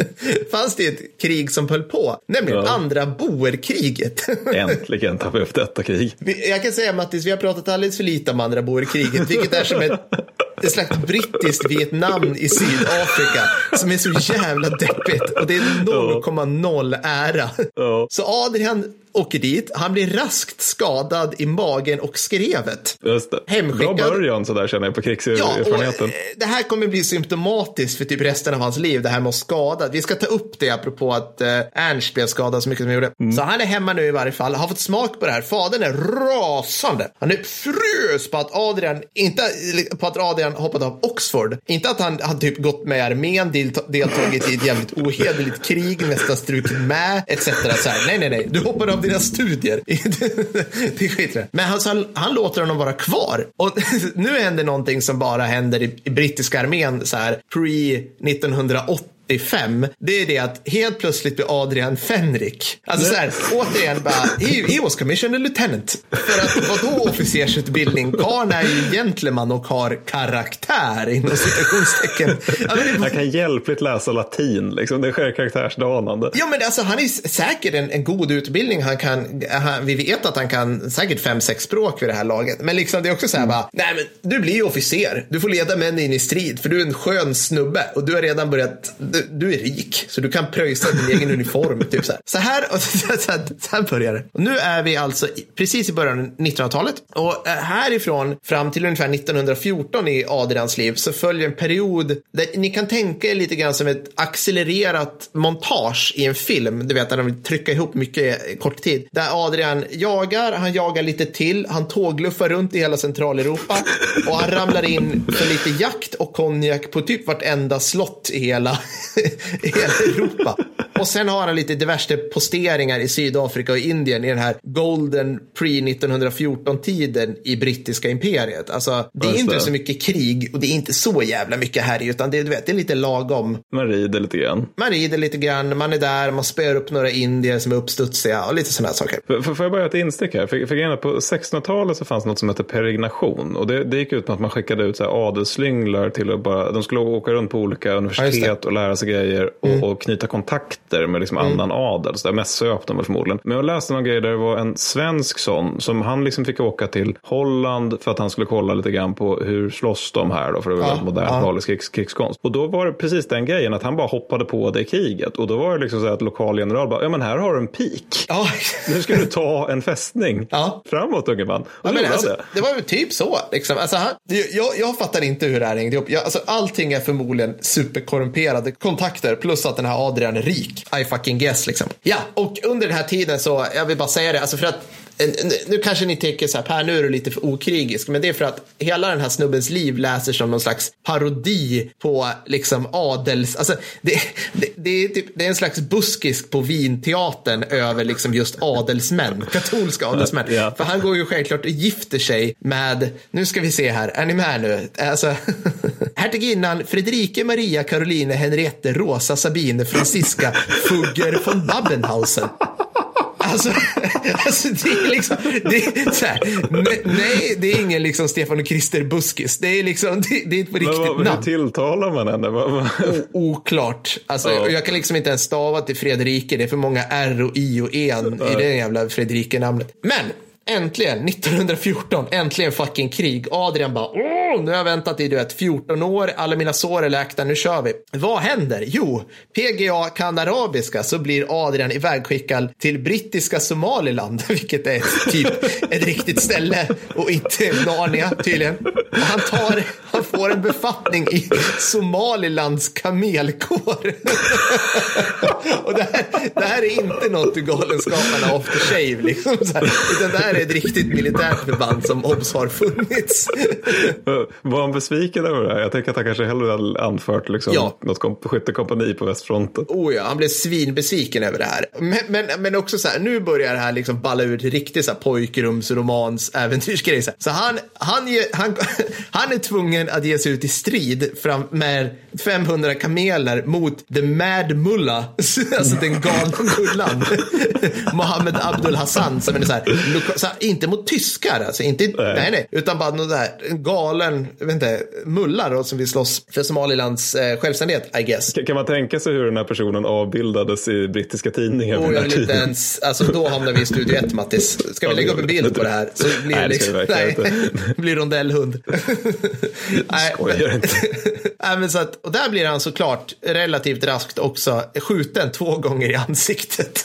<laughs> fanns det ett krig som höll på, nämligen ja. andra boerkriget. <laughs> Äntligen tar vi upp detta krig. Jag kan säga Mattis, vi har pratat alldeles för lite om andra boerkriget, vilket är som ett ett slags brittiskt Vietnam i Sydafrika som är så jävla deppigt. Och det är 0,0 ära. Så Adrian åker dit. Han blir raskt skadad i magen och skrevet. Just det. Hemskickad. Bra början sådär känner jag på krigserfarenheten. Ja, det här kommer bli symptomatiskt för typ resten av hans liv, det här med att skada. Vi ska ta upp det apropå att uh, Ernst blev skadad så mycket som han gjorde. Mm. Så han är hemma nu i varje fall, har fått smak på det här. Fadern är rasande. Han är frös på att Adrian, inte på att Adrian hoppat av Oxford. Inte att han har typ gått med i armén, deltagit i ett jävligt ohederligt krig, <laughs> nästan strukit med, etc. Så här, nej, nej, nej, du hoppade av dina studier. <laughs> det skiter det. Men alltså, han, han låter honom vara kvar. Och <laughs> nu händer någonting som bara händer i, i brittiska armén så här pre 1980 85, det är det att helt plötsligt blir Adrian Fenrik. Alltså så här, återigen bara, he, he was commissioned lieutenant. För att vadå officersutbildning? Karn är ju gentleman och har karaktär inom citationstecken. Jag kan hjälpligt läsa latin, liksom. det sker karaktärsdanande. Ja, men alltså, han är säkert en, en god utbildning. Han kan, han, vi vet att han kan säkert fem, sex språk vid det här laget. Men liksom, det är också så här bara, nej men du blir ju officer. Du får leda män in i strid, för du är en skön snubbe och du har redan börjat du, du, är rik, så du kan pröjsa din egen uniform. <laughs> Typ så här. Så här, och <laughs> så, så, här, så här börjar det. Och nu är vi alltså precis i början av 1900-talet. Och eh, härifrån fram till ungefär 1914 i Adrians liv så följer en period där ni kan tänka er lite grann som ett accelererat montage i en film. Du vet, där de vill trycka ihop mycket kort tid. Där Adrian jagar, han jagar lite till, han tågluffar runt i hela Centraleuropa och han ramlar in för lite jakt och konjak på typ vartenda slott i hela i hela Europa. Och sen har han lite diverse posteringar i Sydafrika och Indien i den här golden pre-1914-tiden i brittiska imperiet. Alltså, det är inte så mycket krig och det är inte så jävla mycket här utan det, du vet, det är lite lagom. Man rider lite grann. Man rider lite grann, man är där, man spöar upp några indier som är uppstudsiga och lite sådana saker. Får, får jag bara ett instick här? För, för på 1600-talet så fanns något som hette perignation och det, det gick ut på att man skickade ut så här adelslynglar till att bara, de skulle åka runt på olika universitet ja, och lära sig grejer och, mm. och knyta kontakter med liksom mm. annan adel. Så där mest söp de väl förmodligen. Men jag läste någon grej där det var en svensk sån som han liksom fick åka till Holland för att han skulle kolla lite grann på hur slåss de här då för det var ja, modern ja. krigs, krigskonst. Och då var det precis den grejen att han bara hoppade på det kriget och då var det liksom så att lokal general bara, ja men här har du en pik. Ja. Nu ska du ta en fästning. Ja. Framåt unge man. Ja, men alltså, det. det var väl typ så. Liksom. Alltså, han, jag, jag fattar inte hur det här hängde ihop. Jag, alltså, allting är förmodligen superkorrumperade kontakter plus att den här Adrian är rik. I fucking guess liksom. Ja, och under den här tiden så, jag vill bara säga det, alltså för att nu kanske ni tänker så här, Per, nu är du lite för okrigisk, men det är för att hela den här snubbens liv läser som någon slags parodi på liksom adels, alltså det, det, det, är, typ, det är en slags buskisk på vinteatern över liksom just adelsmän, <laughs> katolska adelsmän. Ja. För han går ju självklart och gifter sig med, nu ska vi se här, är ni med nu? Alltså, <laughs> hertiginnan Fredrike Maria Caroline Henriette Rosa Sabine Franziska Fugger von Babbenhausen. Alltså, <laughs> alltså det är liksom, det är här, nej, det är ingen liksom Stefan och Krister Buskis. Det är liksom, det, det är inte på riktigt vad, namn. Hur tilltalar man henne? Oklart. Alltså, ja. Jag kan liksom inte ens stava till Fredrike. Det är för många R och I och ja. i det jävla Fredrike-namnet. Men Äntligen, 1914, äntligen fucking krig. Adrian bara, åh, nu har jag väntat i du vet, 14 år, alla mina sår är läkta, nu kör vi. Vad händer? Jo, PGA kan arabiska så blir Adrian ivägskickad till brittiska Somaliland, <laughs> vilket är typ ett riktigt ställe och inte Narnia tydligen. Och han, tar, han får en befattning i Somalilands kamelkår. <laughs> och det här, det här är inte något du Galenskaparna after shave. Liksom, så här, utan det här är ett riktigt militärt förband som obs har funnits. Var han besviken över det här? Jag tänker att han kanske hellre hade anfört liksom, ja. något skyttekompani på västfronten. Oh ja, han blev svinbesviken över det här. Men, men, men också så här, nu börjar det här liksom balla ut till riktigt så här pojkrumsromans äventyrsgrej. Så han, han, han, <laughs> han är tvungen att ge sig ut i strid fram med 500 kameler mot the mad mullah, <laughs> alltså den galna mullan. <laughs> Mohammed Abdul Hassan som är så här, så här, inte mot tyskar, alltså inte, nej. nej, nej utan bara någon där galen, jag vet inte, mulla då som vill slåss för Somalilands eh, självständighet, I guess. Kan man tänka sig hur den här personen avbildades i brittiska tidningar? Oh, jag vill inte ens, alltså då hamnar vi i Studio 1, Mattis. Ska vi lägga upp en bild på det här? Så blir nej, det liksom, nej, <laughs> blir rondellhund. <laughs> nej, Skojar inte. <laughs> nej, men så att, och där blir han såklart relativt raskt också skjuten två gånger i ansiktet.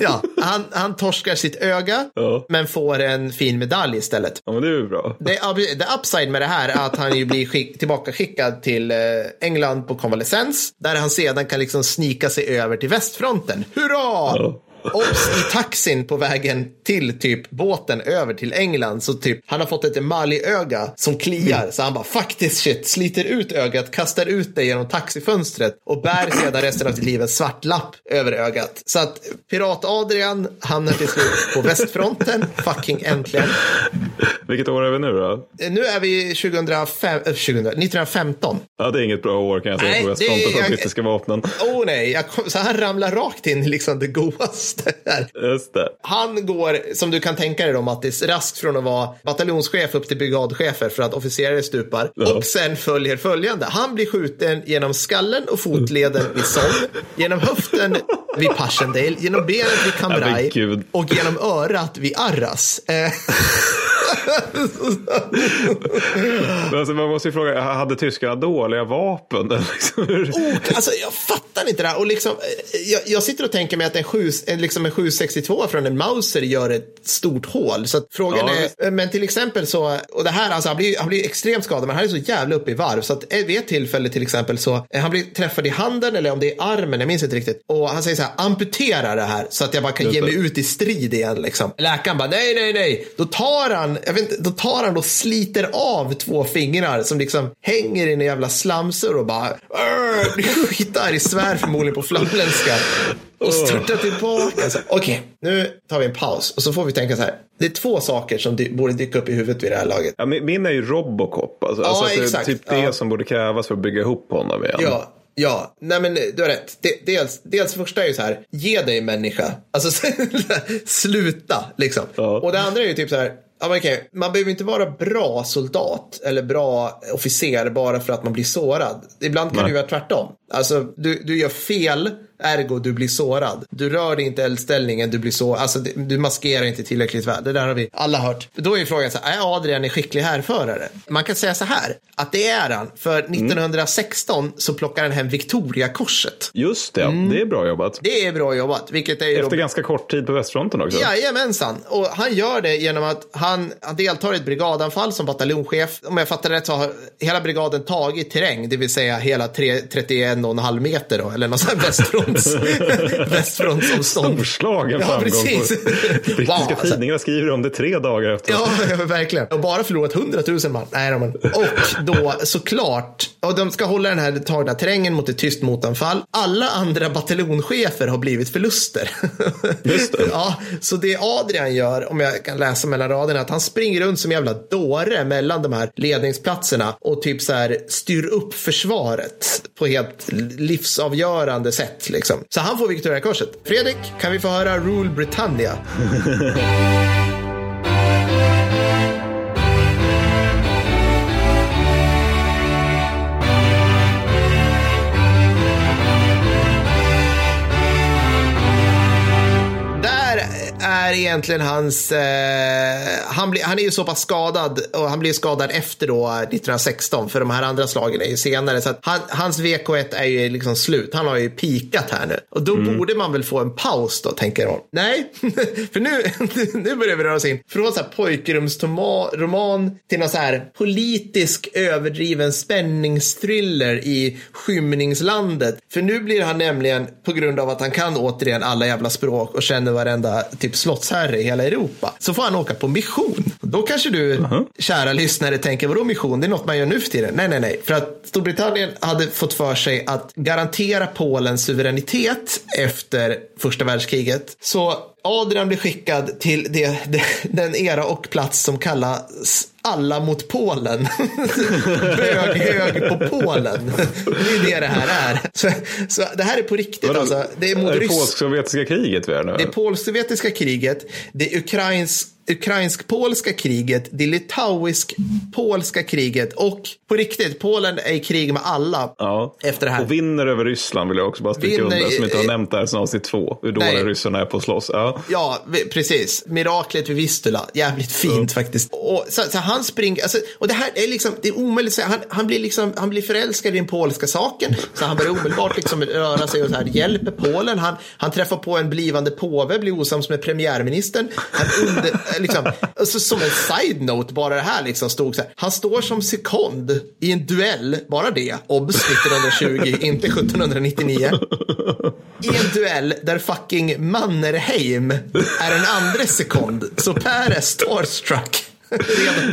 ja, han, han torskar sitt öga, ja. men får en fin medalj istället. Ja, men det är ju bra. Det, the upside med det här är att han ju blir skick, tillbaka skickad till eh, England på konvalescens, där han sedan kan liksom snika sig över till västfronten. Hurra! Ja. Obs i taxin på vägen till typ båten över till England så typ han har fått ett emaljöga som kliar mm. så han bara faktiskt shit sliter ut ögat, kastar ut det genom taxifönstret och bär sedan resten av sitt liv en svart lapp över ögat. Så att Pirat-Adrian hamnar till slut på västfronten, fucking äntligen. Vilket år är vi nu då? Nu är vi 2005, 2000, 1915. Ja, det är inget bra år kan jag säga nej, på västfronten för brittiska vapnen. Oh, nej, kom, så han ramlar rakt in i liksom det godaste Just det. Han går, som du kan tänka dig då Mattis, raskt från att vara bataljonschef upp till brigadchefer för att officerare stupar. Ja. Och sen följer följande. Han blir skjuten genom skallen och fotleden vid Somme, genom höften vid Passchendaele, genom benet vid Cambrai och genom örat vid Arras. Eh, alltså, man måste ju fråga, hade tyskarna dåliga vapen? <laughs> Liksom, oh, alltså, jag fattar inte det här. Och liksom, eh, jag, jag sitter och tänker mig att en, 7, liksom en 762 från en Mauser gör ett stort hål. Så frågan ja, är, eh, men till exempel så, och det här, alltså, han, blir, han blir extremt skadad, men han är så jävla uppe i varv. Så att vid ett tillfälle till exempel så, eh, han blir träffad i handen eller om det är armen, jag minns inte riktigt. Och han säger så här, amputera det här så att jag bara kan ge mig ut i strid igen. Liksom. Läkaren bara, nej, nej, nej. Då tar han, jag vet inte, då tar han och sliter av två fingrar som liksom hänger i en jävla slamsor och bara skitar <laughs> i svär förmodligen på flamländska och störtar tillbaka. Okej, okay, nu tar vi en paus och så får vi tänka så här. Det är två saker som dy borde dyka upp i huvudet vid det här laget. Ja, min är ju Robocop. Alltså, ja, alltså, exakt. Typ det ja. som borde krävas för att bygga ihop honom igen. Ja, Ja, nej men du har rätt. Dels, dels första är ju så här, ge dig människa. Alltså <laughs> sluta liksom. Ja. Och det andra är ju typ så här, Ja, okay. Man behöver inte vara bra soldat eller bra officer bara för att man blir sårad. Ibland kan Nej. det ju vara tvärtom. Alltså, du, du gör fel Ergo, du blir sårad. Du rör dig inte eldställningen, du blir så, alltså du maskerar inte tillräckligt väl. Det där har vi alla hört. Då är frågan så här, är Adrian en skicklig härförare? Man kan säga så här, att det är han. För 1916 mm. så plockar han hem Victoriakorset. Just det, mm. det är bra jobbat. Det är bra jobbat. Vilket är Efter ganska kort tid på västfronten också. Jajamensan. Och han gör det genom att han, han deltar i ett brigadanfall som bataljonschef. Om jag fattar rätt så har hela brigaden tagit terräng, det vill säga hela 31,5 meter då, eller något sånt <laughs> västfront västfronts, <laughs> västfrontsomstånd. Storslagen framgång. Ja, precis. Brittiska wow, alltså. tidningar skriver om det tre dagar efter. Ja, <laughs> verkligen. Och bara förlorat 100 000 man. Nej, men. Och då såklart, och de ska hålla den här tagna terrängen mot ett tyst motanfall. Alla andra bataljonschefer har blivit förluster. <laughs> Just det. Ja, så det Adrian gör, om jag kan läsa mellan raderna, att han springer runt som jävla dåre mellan de här ledningsplatserna och typ så här styr upp försvaret på helt livsavgörande sätt. Liksom. Så han får Victoriakorset. Fredrik, kan vi få höra Rule Britannia? <laughs> är egentligen hans, eh, han, bli, han är ju så pass skadad och han blir skadad efter då 1916 för de här andra slagen är ju senare. Så han, hans VK1 är ju liksom slut. Han har ju pikat här nu och då mm. borde man väl få en paus då tänker jag. Nej, <laughs> för nu, <laughs> nu börjar vi röra oss in från så här pojkrumsroman till någon så här politisk överdriven spänningsthriller i skymningslandet. För nu blir han nämligen på grund av att han kan återigen alla jävla språk och känner varenda typ slottsherre i hela Europa. Så får han åka på mission. Då kanske du, uh -huh. kära lyssnare, tänker vadå mission? Det är något man gör nu för tiden. Nej, nej, nej. För att Storbritannien hade fått för sig att garantera Polens suveränitet efter första världskriget. Så Adrian blir skickad till det, det, den era och plats som kallas alla mot Polen. <laughs> hög, hög på Polen. Det är det det här är. Så, så det här är på riktigt. Alltså. Det är, mot är det polsk-sovjetiska kriget vi är nu? Det är polsk-sovjetiska kriget. Det är ukrainsk ukrainsk-polska kriget, det litauisk-polska kriget och på riktigt, Polen är i krig med alla ja. efter det här. Och vinner över Ryssland vill jag också bara stryka under, som inte har nämnt det här sedan avsnitt två, hur dåliga ryssarna är på att slåss. Ja. ja, precis. Miraklet vid Vistula, jävligt fint ja. faktiskt. Och, så, så, han springer, alltså, och det här är liksom, det är omöjligt att säga, han, han, blir liksom, han blir förälskad i den polska saken, så han börjar omedelbart liksom röra sig och så här, hjälper Polen, han, han träffar på en blivande påve, blir osams med premiärministern, han under, liksom, alltså, som en side-note, bara det här liksom stod så här. Han står som sekond i en duell, bara det, obs 1920, <laughs> inte 1799. I en duell där fucking Mannerheim är en andra sekond. Så Per är starstruck.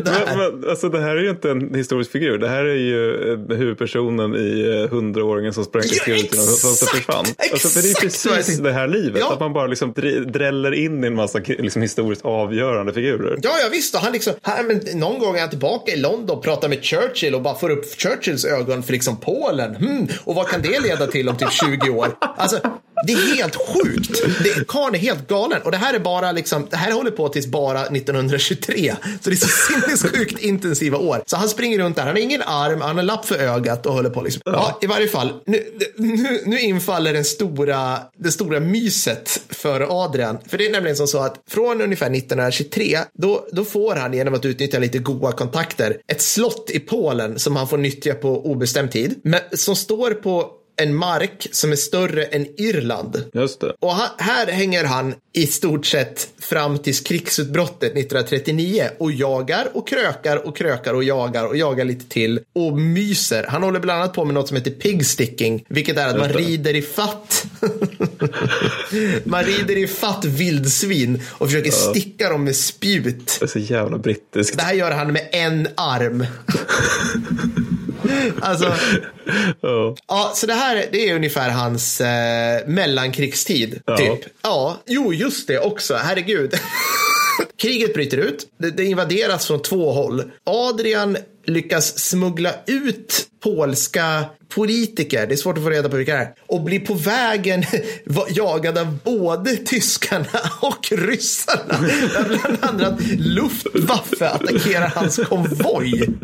Men, men, alltså, det här är ju inte en historisk figur. Det här är ju eh, huvudpersonen i eh, hundraåringen som sprang till ja, som försvann. Alltså, för det är precis det här livet. Ja. Att man bara liksom dräller in i en massa liksom, historiskt avgörande figurer. Ja, ja visst. Och han liksom, han, men, någon gång är han tillbaka i London och pratar med Churchill och bara får upp Churchills ögon för liksom Polen. Hmm, och vad kan det leda till om typ 20 år? Alltså, det är helt sjukt. Det, Karn är helt galen. Och det här är bara liksom, det här håller på tills bara 1923. Så det är så sinnessjukt intensiva år. Så han springer runt där, han har ingen arm, han har lapp för ögat och håller på liksom. Ja, i varje fall. Nu, nu, nu infaller den stora, det stora myset för Adrian. För det är nämligen som så att från ungefär 1923, då, då får han genom att utnyttja lite goda kontakter ett slott i Polen som han får nyttja på obestämd tid. Men, som står på en mark som är större än Irland. Just det. Och här hänger han i stort sett fram till krigsutbrottet 1939 och jagar och krökar och krökar och jagar och jagar lite till och myser. Han håller bland annat på med något som heter pigsticking, vilket är att man rider i fatt. <laughs> man rider i fatt vildsvin och försöker ja. sticka dem med spjut. Det är så jävla brittiskt. Det här gör han med en arm. <laughs> alltså, oh. ja, så det här det är ungefär hans eh, mellankrigstid. Ja. Typ. Ja, jo, just det också. Herregud. <laughs> Kriget bryter ut. Det, det invaderas från två håll. Adrian lyckas smuggla ut polska politiker, det är svårt att få reda på vilka det är, och blir på vägen <laughs> jagad av både tyskarna <laughs> och ryssarna. Där bland annat Luftwaffe attackerar hans konvoj. <laughs>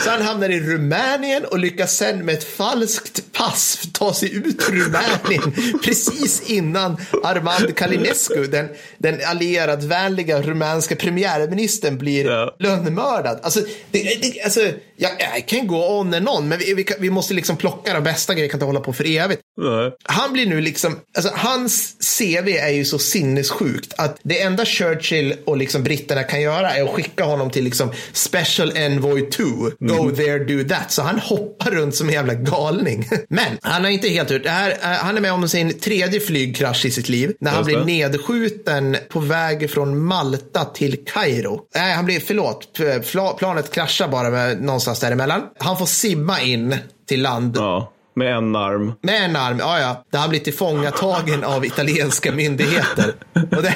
Så han hamnar i Rumänien och lyckas sen med ett falskt pass ta sig ut ur Rumänien precis innan Armand Calinescu, den, den allieradvänliga rumänska premiärministern, blir ja. lönnmördad. Alltså, det, det, alltså jag, jag kan gå on and on, men vi, vi, vi måste liksom plocka de bästa grejerna, kan inte hålla på för evigt. Nej. Han blir nu liksom, alltså hans CV är ju så sinnessjukt att det enda Churchill och liksom britterna kan göra är att skicka honom till liksom Special Envoy 2. Go mm. there, do that. Så han hoppar runt som en jävla galning. <laughs> Men han har inte helt ut. här, eh, han är med om sin tredje flygkrasch i sitt liv. När han blir nedskjuten på väg från Malta till Kairo. Nej, han blir, förlåt, planet kraschar bara med någonstans däremellan. Han får simma in till land. Ja. Med en arm. Med en arm, ja ja. Där han blir tillfångatagen av italienska myndigheter. Och, det,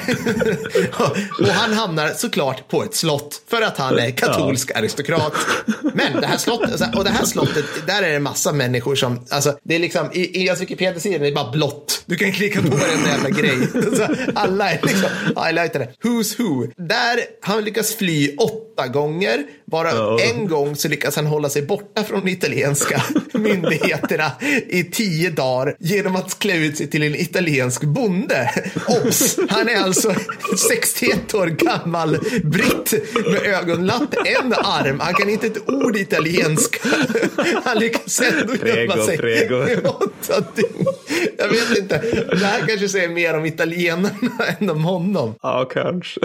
<laughs> och, han hamnar såklart på ett slott för att han är katolsk ja. aristokrat. Men det här slottet, och det här slottet, där är det massa människor som, alltså det är liksom, i, i hans Wikipedia-sida är det bara blått. Du kan klicka på varenda jävla grej. Alla är liksom highlightade. Who's who. Där han lyckas fly åtta gånger. Bara ja. en gång så lyckas han hålla sig borta från de italienska myndigheterna i tio dagar genom att klä ut sig till en italiensk bonde. Obs! Han är alltså 61 år gammal britt med ögonlapp, en arm. Han kan inte ett ord italienska. Han lyckas ändå gömma sig prego. Jag vet inte. Det här kanske säger mer om italienarna än om honom. Ja, kanske.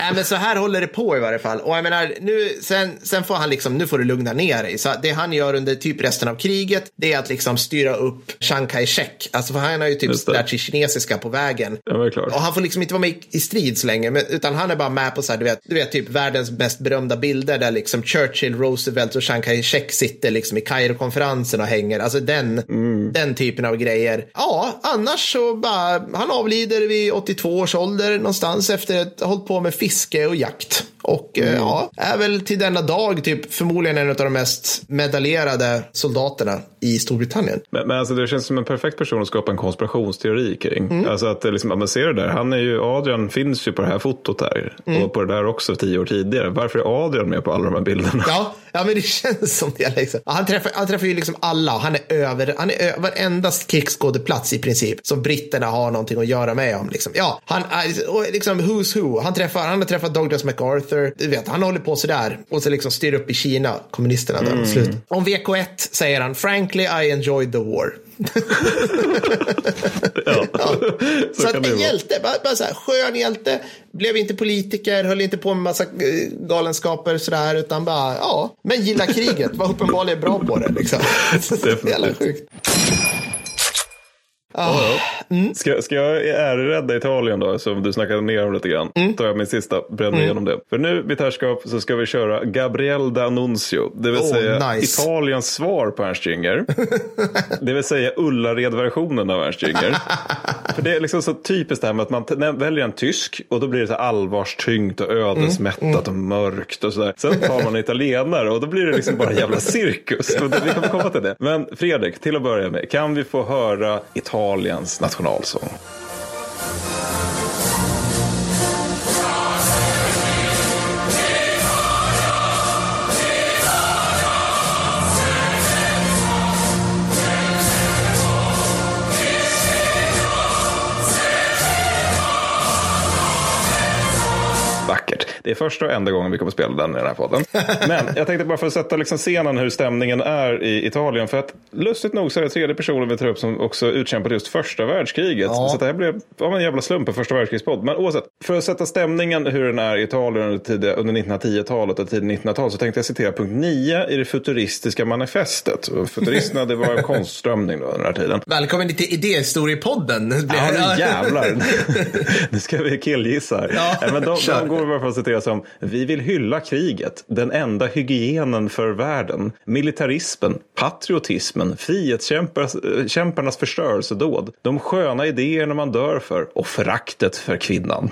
Nej, men så här håller det på i varje fall. Och jag menar, nu, sen, sen får han liksom, nu får du lugna ner dig. Så det han gör under typ resten av kriget, det är att liksom styra upp Chiang Kai-shek. Alltså för han har ju typ lärt sig kinesiska på vägen. Ja. Och han får liksom inte vara med i strid så länge, men, utan han är bara med på så här, du vet, du vet, typ världens mest berömda bilder där liksom Churchill, Roosevelt och Chiang Kai-shek sitter liksom i Kairo-konferensen och hänger. Alltså den, mm. den typen av grejer. Ja, annars så bara, han avlider vid 82 års ålder någonstans efter att ha hållit på med fiske och jakt. Och eh, mm. ja, är väl till denna dag typ förmodligen en av de mest medaljerade soldaterna i Storbritannien. Men, men alltså det känns som en perfekt person att skapa en konspirationsteori kring. Mm. Alltså att liksom, man ser det där, han är ju, Adrian finns ju på det här fotot här. Mm. Och på det där också tio år tidigare. Varför är Adrian med på alla de här bilderna? Ja, ja men det känns som det. Liksom. Han, träffar, han träffar ju liksom alla. Han är över, han är över varenda krigsskådeplats i princip. Som britterna har någonting att göra med om. Liksom. Ja, han liksom who's who. Han, träffar, han har träffat Douglas MacArthur. Du vet, han håller på sådär. Och så liksom styr upp i Kina, kommunisterna där mm. slut. Om VK1 säger han, frankly I enjoyed the war. <laughs> ja, ja. Så, så att en hjälte, bara, bara så här, skön hjälte, blev inte politiker, höll inte på med massa eh, galenskaper sådär, utan bara, ja, men gillar kriget, var uppenbarligen bra på det liksom. <laughs> Jävla sjukt. Ah, mm. ska, ska jag ärrädda Italien då, som du snackade ner om lite grann? Mm. tar jag min sista, bränner mm. igenom det. För nu, mitt herrskap, så ska vi köra Gabriel D'Annunzio. Det vill oh, säga nice. Italiens svar på Ernst Jünger. <laughs> det vill säga Ullared-versionen av Ernst Jünger. <laughs> För det är liksom så typiskt det här med att man väljer en tysk och då blir det så allvarstyngt och ödesmättat mm. och mörkt och sådär. Sen tar man en italienare och då blir det liksom bara jävla cirkus. Vi kommer komma till det. Men Fredrik, till att börja med, kan vi få höra Italien Italiens nationalsång. Det är första och enda gången vi kommer spela den i den här podden. Men jag tänkte bara för att sätta liksom scenen hur stämningen är i Italien. För att lustigt nog så är det tredje personen vi tar upp som också utkämpade just första världskriget. Ja. Så det här blev av en jävla slump en första världskrigspodd. Men oavsett, för att sätta stämningen hur den är i Italien under, tidiga, under 1910-talet och tidigt 1900-tal så tänkte jag citera punkt 9 i det futuristiska manifestet. Futuristerna det var en konstströmning då under den här tiden. Välkommen till Idéhistoriepodden. Ja, nu jävlar. nu ska vi killgissa. Ja, men de, de går bara för att presenteras som Vi vill hylla kriget, den enda hygienen för världen, militarismen, patriotismen, frihetskämparnas förstörelsedåd, de sköna idéerna man dör för och föraktet för kvinnan.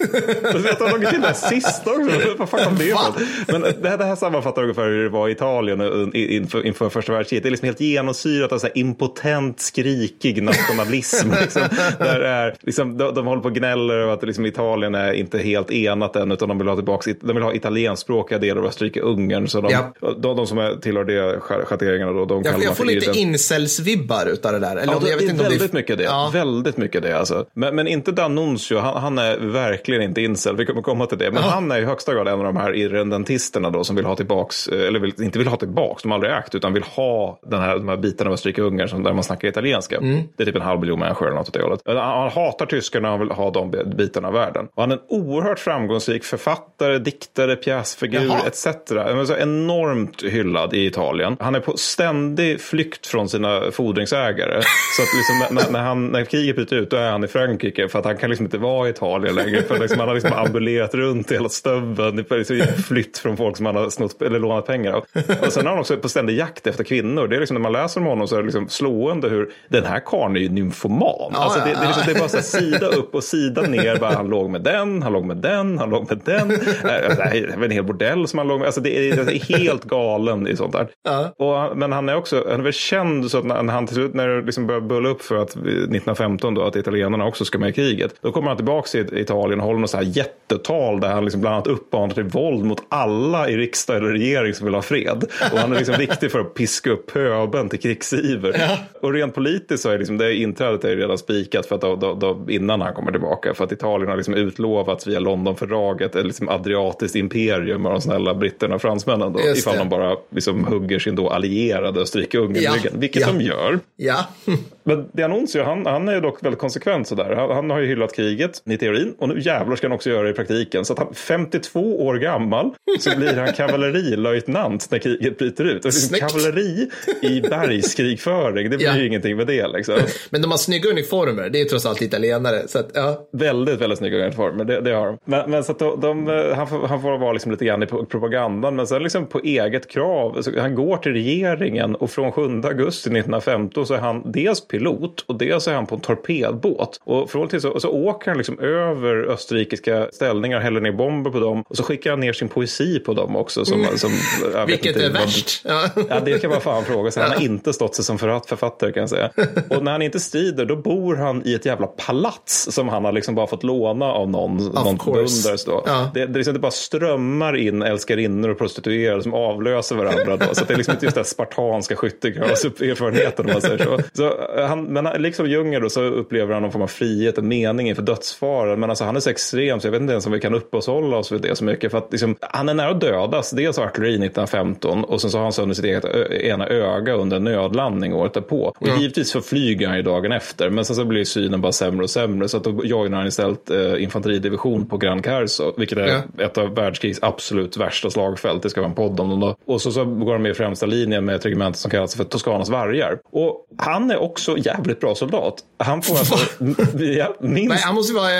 <laughs> Jag har tagit till det sista också. <laughs> Vad fan kom det ifrån? Men det här, det här sammanfattar ungefär hur det var i Italien inför, inför första världskriget. Det är liksom helt genomsyrat av så här impotent, skrikig nationalism. <laughs> liksom, där är, liksom, de, de håller på och gnäller över att liksom, Italien är inte helt enat än utan de vill ha tillbaka, de vill ha italienskspråkiga delar av Österrike-Ungern. Så de, ja. de, de, som är, tillhör det schatteringarna då, de kallar Jag får lite incels-vibbar utav det där. Eller, ja, det, jag vet det är inte väldigt det... mycket det. Ja. Väldigt mycket det alltså. Men, men inte D'Annunzio, han, han är verkligen verkligen inte incel, vi kommer komma till det. Men Aha. han är i högsta grad en av de här irredentisterna då som vill ha tillbaks, eller vill, inte vill ha tillbaks, de har aldrig ägt, utan vill ha den här, de här bitarna av Österrike-Ungern som där man snackar italienska. Mm. Det är typ en halv miljon människor eller något åt det hållet. Han hatar tyskarna, han vill ha de bitarna av världen. Och han är en oerhört framgångsrik författare, diktare, pjäsfigur Jaha. etc. Så enormt hyllad i Italien. Han är på ständig flykt från sina fordringsägare. så att liksom när, när, han, när kriget bryter ut, då är han i Frankrike för att han kan liksom inte vara i Italien längre. För liksom, han har liksom ambulerat runt i hela stöveln, liksom flytt från folk som han har snott eller lånat pengar av. Och sen har han också på ständig jakt efter kvinnor. Det är liksom, när man läser om honom så är det liksom slående hur den här karln är ju nymfoman. alltså, det, det, är liksom, det är bara så sida upp och sida ner. Bara, han låg med den, han låg med den, han låg med den. Alltså, det en hel bordell som han låg med. Alltså, det, är, det är helt galen i sånt där. Ja. Och, men han är också han är väl känd så att när han till slut när det liksom börjar bulla upp för att 1915 då, att italienarna också ska med i kriget. Då kommer han tillbaka till Italien och håller något så här jättetal där han liksom bland annat uppmanar till våld mot alla i riksdag eller regering som vill ha fred. Och han är liksom <laughs> viktig för att piska upp pöben till krigsiver. Ja. Och rent politiskt så är liksom, det inträdet är redan spikat för att då, då, då, innan han kommer tillbaka. För att Italien har liksom utlovats via Londonfördraget, ett liksom adriatiskt imperium av de snälla britterna och fransmännen. Då, ifall de bara liksom hugger sin då allierade Österrike-Ungern ja. ryggen. Vilket ja. de gör. Ja. <laughs> Men det Annonsio, han, han är dock väldigt konsekvent sådär. Han, han har ju hyllat kriget i teorin och nu jävlar ska han också göra i praktiken. Så att han 52 år gammal så blir han kavallerilöjtnant när kriget bryter ut. Alltså, kavalleri i bergskrigföring, det blir ja. ju ingenting med det. Liksom. <laughs> Men de har snygga uniformer, det är trots allt italienare. Så att, ja. Väldigt, väldigt snygga uniformer, det, det har de. Men, men så de, de, han, får, han får vara liksom lite grann i propagandan, men sen liksom på eget krav. Han går till regeringen och från 7 augusti 1915 så är han dels pilot och dels är han på en torpedbåt. Och från till så, så åker han liksom över österrikiska ställningar, häller ner bomber på dem och så skickar han ner sin poesi på dem också. Som, mm. som, <laughs> Vilket inte, är värst? Ja. det kan man fan fråga sig. Han har inte stått sig som författare kan jag säga. Och när han inte strider då bor han i ett jävla palats som han har liksom bara fått låna av någon, någon beundrares. Då. Ja. Det, det, liksom, det bara strömmar in älskarinnor och prostituerade som avlöser varandra. Då. Så det är liksom inte just den spartanska skyttegravserfarenheten om man säger så. så han, men liksom Junger då så upplever han någon form av frihet, en mening inför dödsfaran. Men alltså han är så extrem så jag vet inte ens om vi kan uppehålla oss vid det så mycket. För att liksom, han är nära att dödas. Dels av artilleri 1915 och sen så har han sönder sitt eget ena öga under en nödlandning året därpå. Och mm. givetvis så flyger han ju dagen efter. Men sen så blir synen bara sämre och sämre. Så att då joinar han istället eh, infanteridivision på Gran Carso. Vilket är ja. ett av världskrigs absolut värsta slagfält. Det ska vara en podd om dem då. Och så, så går han med i främsta linjen med ett regemente som kallas för Toscanas vargar. Och han är också jävligt bra soldat. Han får alltså <laughs> ja, minst... Nej, han måste vara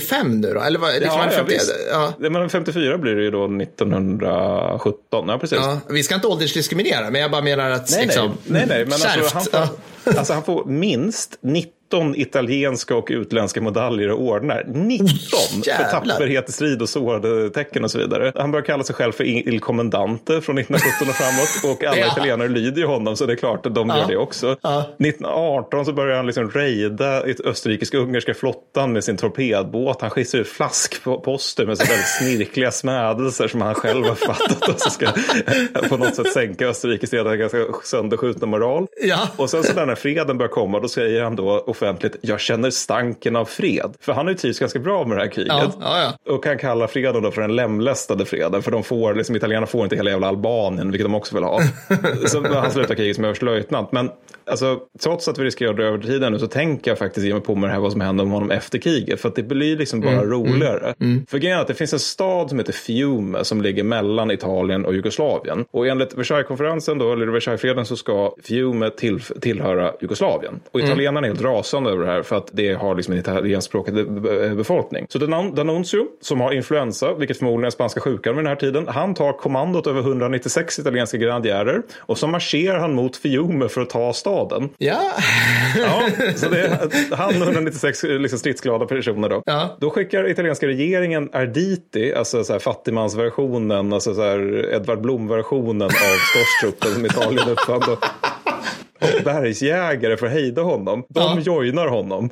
55 eh, nu då? Eller vad, det ja, ja, 50... ja. Men 54 blir det ju då 1917. Ja, precis. Ja, vi ska inte åldersdiskriminera, men jag bara menar att... Nej, liksom, nej, nej, nej men alltså, han, får, alltså, han får minst 90 19 italienska och utländska medaljer och ordnar. 19 för tapperhet i strid och sårade tecken och så vidare. Han börjar kalla sig själv för Il Commandante från 1917 och framåt och <laughs> alla ja. italienare lyder ju honom så det är klart att de ja. gör det också. Ja. 1918 så börjar han liksom rejda österrikisk-ungerska flottan med sin torpedbåt. Han skissar ut flaskposter med så väldigt <laughs> snirkliga smädelser som han själv har fattat och så ska <laughs> på något sätt sänka Österrikes redan ganska sönderskjutna moral. Ja. Och sen så när freden börjar komma då säger han då offentligt, jag känner stanken av fred. För han har ju trivts ganska bra med det här kriget. Ja, ja, ja. Och kan kalla freden då för den lemlästade freden. För de får, liksom, italienarna får inte hela jävla Albanien, vilket de också vill ha. <laughs> så han slutar kriget som överstelöjtnant. Men alltså, trots att vi riskerar att dra över tiden nu så tänker jag faktiskt ge mig på med det här vad som händer med honom efter kriget. För att det blir liksom bara mm, mm roligare. Mm, mm. För grejen är att det finns en stad som heter Fiume som ligger mellan Italien och Jugoslavien. Och enligt Versailleskonferensen då, eller Versaillesfreden så ska Fiume till, tillhöra Jugoslavien. Och italienarna är helt rasande över det här för att det har liksom en italienskspråkig befolkning. Så D'Annunzio som har influensa, vilket förmodligen är spanska sjukan vid den här tiden, han tar kommandot över 196 italienska grenadjärer och så marscherar han mot Fiume för att ta staden. Ja. ja <laughs> så det är han och 196 liksom stridsglada personer då. Ja. Då skickar italienska regeringen Arditi, alltså så här fattigmansversionen, alltså så här Edvard Blom-versionen av Storstruppen som Italien uppfann bergsjägare för att hejda honom. De ja. joinar honom.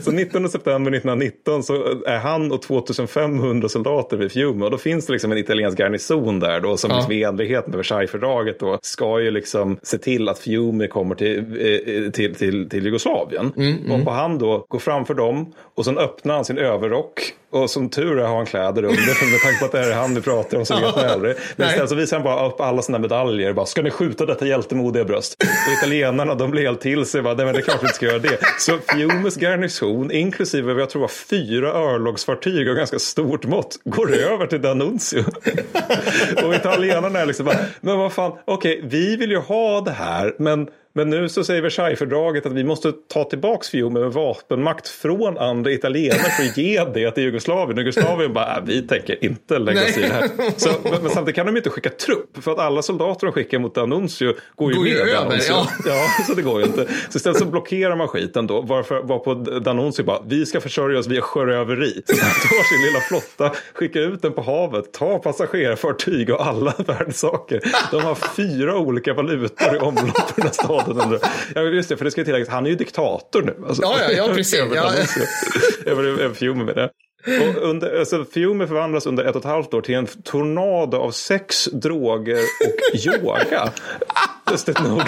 <laughs> så 19 september 1919 så är han och 2500 soldater vid Fiume och då finns det liksom en italiensk garnison där då som ja. liksom i enlighet med Versaillesfördraget då ska ju liksom se till att Fiume kommer till, eh, till, till, till Jugoslavien. Mm, mm. Och han då går framför dem och sen öppnar han sin överrock och som tur är har han kläder under, för <laughs> med tanke på att det är han vi pratar om så vet man aldrig. Men istället så visar han bara upp alla sina medaljer. Bara, ska ni skjuta detta hjältemodiga bröst? Och italienarna de blir helt till sig. Bara, Nej, men det är klart vi inte ska göra det. Så Fiumes garnison, inklusive vad jag tror var fyra örlogsfartyg av ganska stort mått, går över till D'Annunzio. <laughs> och italienarna är liksom bara, men vad fan, okej, okay, vi vill ju ha det här, men men nu så säger Versaillesfördraget att vi måste ta tillbaka Fiume med vapenmakt från andra italienare för att ge det till Jugoslavien. Jugoslavien bara, äh, vi tänker inte lägga oss i det här. <laughs> Så, men, men, samtidigt kan de inte skicka trupp för att alla soldater de skickar mot D'Annunzio går ju går med över, ja. <laughs> ja. så det går ju inte. Så istället så blockerar man skiten då, varför, varpå D'Annunzio bara, vi ska försörja oss via sjöröveri. <laughs> Så han tar sin lilla flotta, skickar ut den på havet, tar passagerarfartyg och alla världssaker. De har fyra olika valutor i omlopp i den här staden staden. ja, just det, för det ska tilläggas, han är ju diktator nu. Alltså, ja, ja, ja, precis. <laughs> ja. jag blev fjommig med det. Och under, alltså, Fiume förvandlas under ett och ett halvt år till en tornado av sex, droger och <laughs> yoga. Lustigt nog.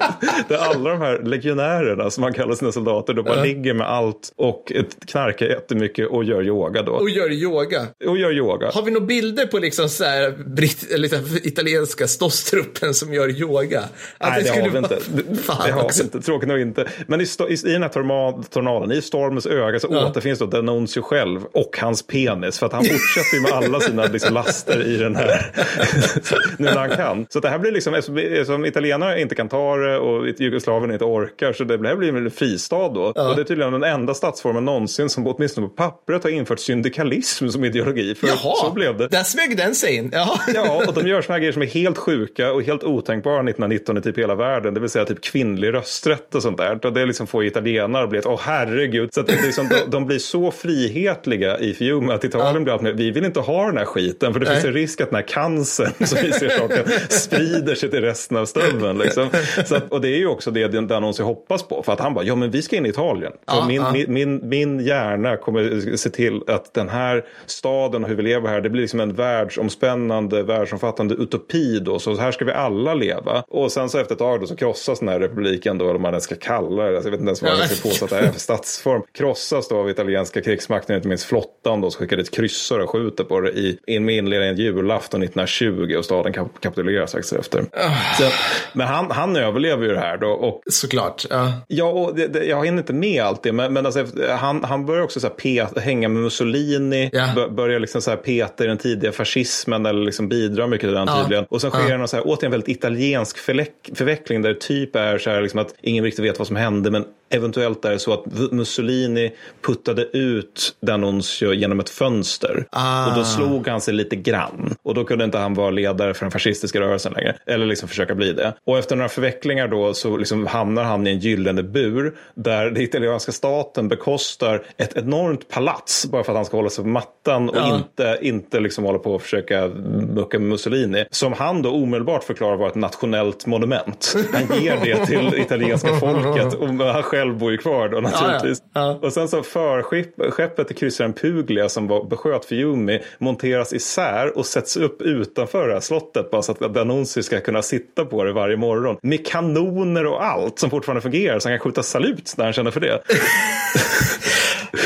<laughs> Där alla de här legionärerna som man kallar sina soldater, de bara uh. ligger med allt och knarkar jättemycket och gör yoga då. Och gör yoga? Och gör yoga. Har vi några bilder på liksom så här, britt, eller italienska ståstruppen som gör yoga? Att Nej, det, det har vi inte. Fan det har vi inte, tråkigt nog inte. Men i, i, i den här tornaden, i stormens öga, så uh. återfinns då Denuncio själv och hans penis. För att han fortsätter ju med alla sina liksom, laster i den här, <laughs> nu när han kan. Så det här blir liksom, som italienare inte kan ta det och Jugoslavien inte orkar, så det här blir en fristad då. Ja. Och det är tydligen den enda statsformen någonsin som åtminstone på pappret har infört syndikalism som ideologi. För Jaha, så blev det. där smög den sig in. Jaha. Ja, och de gör sådana grejer som är helt sjuka och helt otänkbara 1919 i typ hela världen. Det vill säga typ kvinnlig rösträtt och sånt där. Och det liksom får italienare att bli ett, åh herregud. Så att det liksom, de, de blir så frihetliga i Fiume att Italien ja. blir att vi vill inte ha den här skiten för det Nej. finns en risk att den här cancern <laughs> som vi ser saken sprider sig till resten av stubben. Liksom. Så att, och det är ju också det Danonsi hoppas på för att han bara, ja men vi ska in i Italien. Ja, min, ja. min, min, min hjärna kommer se till att den här staden och hur vi lever här, det blir liksom en världsomspännande, världsomfattande utopi då. Så här ska vi alla leva. Och sen så efter ett tag då så krossas den här republiken då, eller vad man ens ska kalla det. Alltså, jag vet inte ens vad man ska påstå att det är för statsform. Krossas då av italienska krigsmakten, inte minst flottan då, som skickar dit kryssare och skjuter på det i, med inledningen julafton 1920 och staden kap kapitulerar strax efter. Uh. Så, men han, han överlever ju det här då. Och, Såklart. Uh. Ja, och det, det, jag hinner inte med allt det, men, men alltså, han, han börjar också så pet, hänga med Mussolini, yeah. börjar liksom så peta i den tidiga fascismen eller liksom bidrar mycket till den uh. tydligen. Och sen sker uh. någon så här, återigen väldigt italiensk förveckling där det typ är så här liksom att ingen riktigt vet vad som hände, men eventuellt är det så att Mussolini puttade ut D'Annunzio genom ett fönster. Ah. Och då slog han sig lite grann. Och då kunde inte han vara ledare för den fascistiska rörelsen längre. Eller liksom försöka bli det. Och efter några förvecklingar då så liksom hamnar han i en gyllene bur. Där den italienska staten bekostar ett enormt palats. Bara för att han ska hålla sig på mattan och ja. inte, inte liksom hålla på att försöka mucka med Mussolini. Som han då omedelbart förklarar var ett nationellt monument. Han ger det till <laughs> italienska folket. Och han själv bor ju kvar då naturligtvis. Ja, ja. Och sen så förskeppet till kryssaren Puglia som var besköt Fiumi monteras isär och sätts upp utanför det här slottet bara så att Danunzi ska kunna sitta på det varje morgon. Med kanoner och allt som fortfarande fungerar så han kan skjuta salut när han känner för det. <laughs>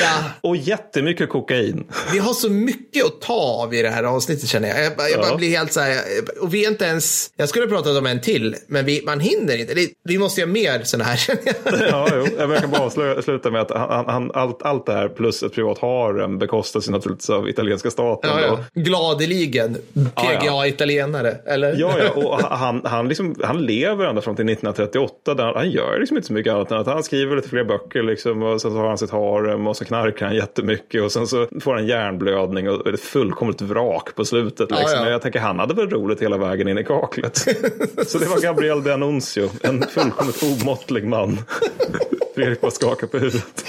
Ja. Och jättemycket kokain. Vi har så mycket att ta av i det här avsnittet känner jag. Jag, jag ja. bara blir helt så här, och vi är inte ens, jag skulle pratat om en till, men vi, man hinner inte. Det, vi måste göra mer sådana här känner jag. <laughs> Ja, jo. Jag kan bara avsluta med att han, han, allt, allt det här plus ett privat harem bekostas ju naturligtvis av italienska staten. Ja, ja. Gladeligen, PGA-italienare, eller? Ja, ja, och han, han, liksom, han lever ända fram till 1938. Där han gör liksom inte så mycket annat än att han skriver lite fler böcker liksom, och sen så har han sitt harem och så knarkar han jättemycket och sen så får han hjärnblödning och är fullkomligt vrak på slutet. Liksom. Ja, ja. Jag tänker han hade väl roligt hela vägen in i kaklet. <laughs> så det var Gabriel de Annunzio, en fullkomligt omåttlig man. <laughs> Fredrik bara skakar på huvudet.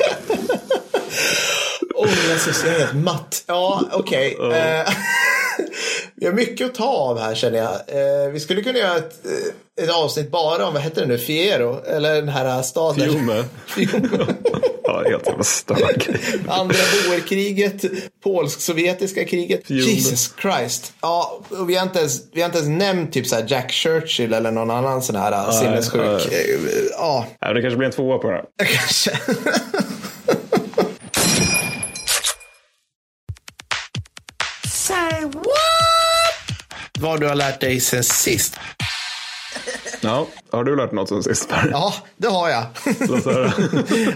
Åh, oh, jag ser helt matt. Ja, okej. Okay. Uh. Uh, <laughs> vi har mycket att ta av här känner jag. Uh, vi skulle kunna göra ett, eh, ett avsnitt bara om, vad heter det nu, Fiero? Eller den här staden. Fiume. Fiume. Ja, helt jävla störd Andra boerkriget, polsk-sovjetiska kriget. Fiume. Jesus Christ. Ja, och vi har inte ens, vi har inte ens nämnt typ så här Jack Churchill eller någon annan sån här sinnessjuk. Ja. ja. Det kanske blir en tvåa på det här. <laughs> Kanske. Say what? Vad du har lärt dig sen sist. Ja, har du lärt något sen sist? Ja, det har jag.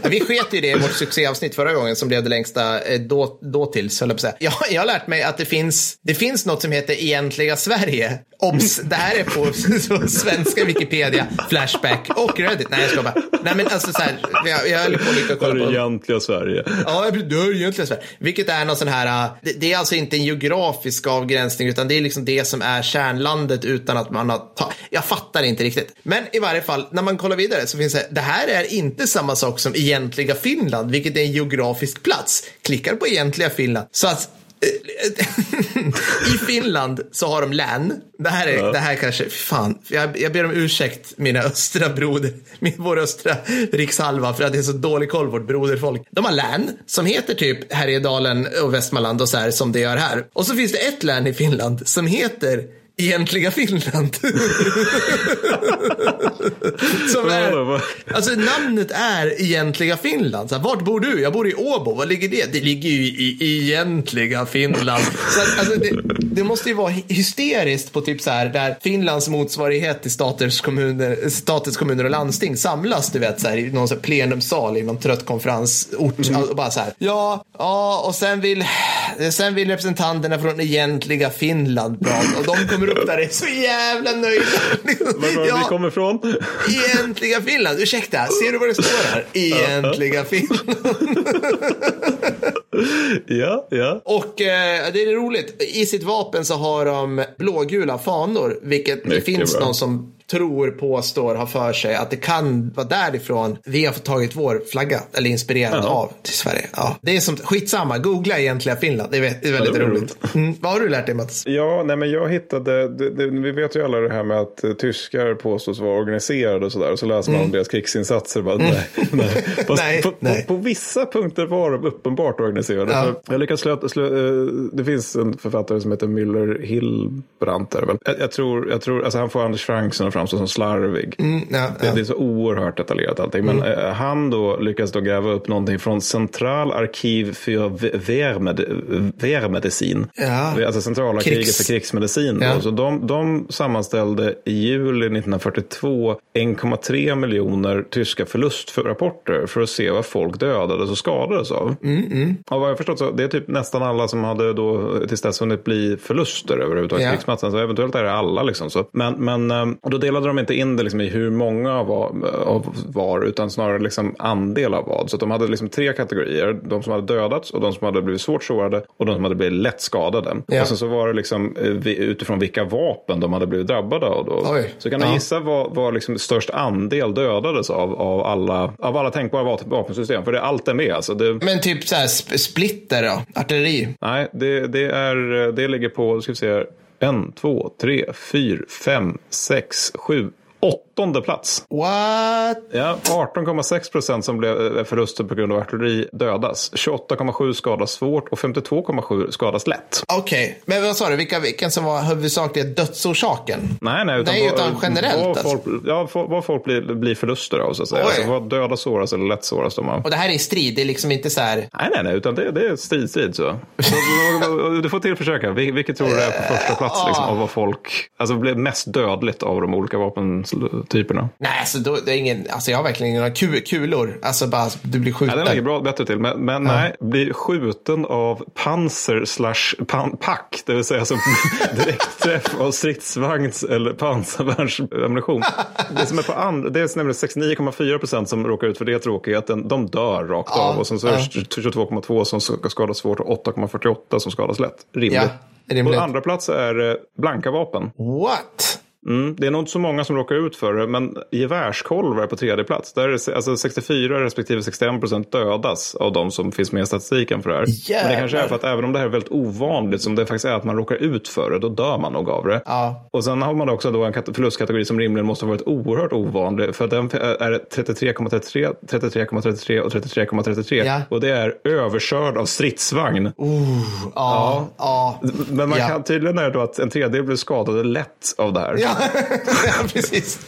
<laughs> vi sket i det i vårt succéavsnitt förra gången som blev det längsta eh, då, då till. Så jag, säga. Jag, jag har lärt mig att det finns, det finns något som heter egentliga Sverige. Obs, det här är på <laughs> svenska Wikipedia, Flashback och Reddit. Nej, jag ska bara. Nej, men alltså så här, jag, jag höll på lite och kolla på. Det egentliga Sverige. Ja, det är egentliga Sverige. Vilket är någon sån här, det, det, är alltså inte en geografisk avgränsning, utan det är liksom det som är kärnlandet utan att man har, ta, jag fattar inte riktigt. Men i varje fall, när man kollar vidare så finns det, det här är inte samma sak som egentliga Finland, vilket är en geografisk plats. Klickar på egentliga Finland. Så att <laughs> I Finland så har de län. Det här, är, ja. det här kanske, fan, jag, jag ber om ursäkt mina östra broder, min, vår östra rikshalva för att det är så dålig koll vårt broderfolk. De har län som heter typ Härjedalen och Västmanland och så här som det gör här. Och så finns det ett län i Finland som heter egentliga Finland. Som är, alltså namnet är egentliga Finland. Så här, vart bor du? Jag bor i Åbo. Var ligger det? Det ligger ju i egentliga Finland. Så att, alltså, det, det, måste ju vara hysteriskt på typ så här där Finlands motsvarighet till statens kommuner, statens kommuner och landsting samlas, du vet, så här, i någon så här plenumsal i någon trött konferensort. Mm. Och bara så här, ja, ja, och sen vill, sen vill representanterna från egentliga Finland prata. Och de kommer kommer upp där är så jävla nöjda. <laughs> Var ja, vi kommer ifrån? Egentliga Finland. Ursäkta, ser du vad det står här? <laughs> Egentliga Finland. <laughs> ja, ja. Och eh, det är roligt. I sitt vapen så har de blågula fanor, vilket Mycket det finns bra. någon som tror, påstår, har för sig att det kan vara därifrån vi har fått tagit vår flagga, eller inspirerad av, till Sverige. Ja, det är som, skitsamma, googla egentliga Finland, det är, det är väldigt ja, roligt. Mm. Vad har du lärt dig Mats? Ja, nej men jag hittade, det, det, vi vet ju alla det här med att tyskar påstås vara organiserade och sådär, och så läser man mm. om deras krigsinsatser. Bara, mm. nej, nej. <laughs> nej, på, nej. På, på, vissa punkter var de uppenbart organiserade. Ja. Jag lyckats slå, slå, eh, det finns en författare som heter Müller Hillbrandt, jag, jag, tror, jag tror, alltså han får Anders Frank framstå som slarvig. Mm, ja, ja. Det, det, är så oerhört detaljerat allting. Men mm. eh, han då lyckas då gräva upp någonting från Centralarkiv för Wehrmedicin. Ja. Alltså centralarkivet Krigs... för krigsmedicin. Ja. Så de, de sammanställde i juli 1942 1,3 miljoner tyska förlustrapporter för att se vad folk dödades och skadades av. Mm, mm. Och vad jag förstått så det är typ nästan alla som hade då tills dess hunnit bli förluster överhuvudtaget. Ja. Krigsmatchen. Så eventuellt är det alla liksom. Så. Men, men eh, då delade de inte in det liksom i hur många av var, utan snarare liksom andel av vad. Så de hade liksom tre kategorier. De som hade dödats och de som hade blivit svårt sårade och de som hade blivit lätt skadade. Ja. Och sen så var det liksom eh, utifrån vilka vapen de hade blivit drabbade av. Då. Oj. Så kan du ja. gissa vad, vad liksom störst andel dödades av, av, alla, av alla tänkbara vapensystem? För det, allt är med. Alltså det... Men typ så här splitter då? Artilleri? Nej, det, det, är, det ligger på, ska vi se, en, två, tre, fyra, fem, sex, sju, åtta åttonde plats. What? Ja, 18,6 procent som blev eh, förluster på grund av artilleri dödas. 28,7 skadas svårt och 52,7 skadas lätt. Okej, okay. men vad sa du, vilka, vilken som var huvudsakliga dödsorsaken? Nej, nej, utan, nej, utan generellt. Vad alltså. folk, ja, vad folk blir, blir förluster av så att säga. Alltså, vad döda såras eller lätt såras de av. Och det här är strid, det är liksom inte så här. Nej, nej, nej, utan det, det är strid, strid så. du får till försöka. Vilket tror du är på första plats liksom, av vad folk, alltså blev mest dödligt av de olika vapen typerna? Nej, alltså, då, det är ingen, alltså jag har verkligen inga kulor. Alltså bara du blir skjuten. Ja, den ligger bra, bättre till. Men, men ja. nej, blir skjuten av panser slash pan, pack. Det vill säga som <laughs> direktträff av stridsvagns eller pansarvärnsammunition. <laughs> det som är på andra, det är nämligen 69,4 procent som råkar ut för det tråkigheten. De dör rakt ja. av. Och sen så är det 22,2 som skadas svårt och 8,48 som skadas lätt. Rimligt. Ja, På andra plats är blanka vapen. What? Mm, det är nog inte så många som råkar ut för det, men gevärskolvar är på tredje plats. Där är alltså 64 respektive 61 procent dödas av de som finns med i statistiken för det här. Jävlar. Men det kanske är för att även om det här är väldigt ovanligt, som det faktiskt är att man råkar ut för det, då dör man nog av det. Ja. Och sen har man också då en förlustkategori som rimligen måste ha varit oerhört ovanlig, för den är 33,33, 33,33 och 33,33. Ja. Och det är överkörd av stridsvagn. Uh, ja, ja. Men man kan tydligen är det då att en tredjedel blir skadade lätt av det här. Ja. ja, <laughs> precis.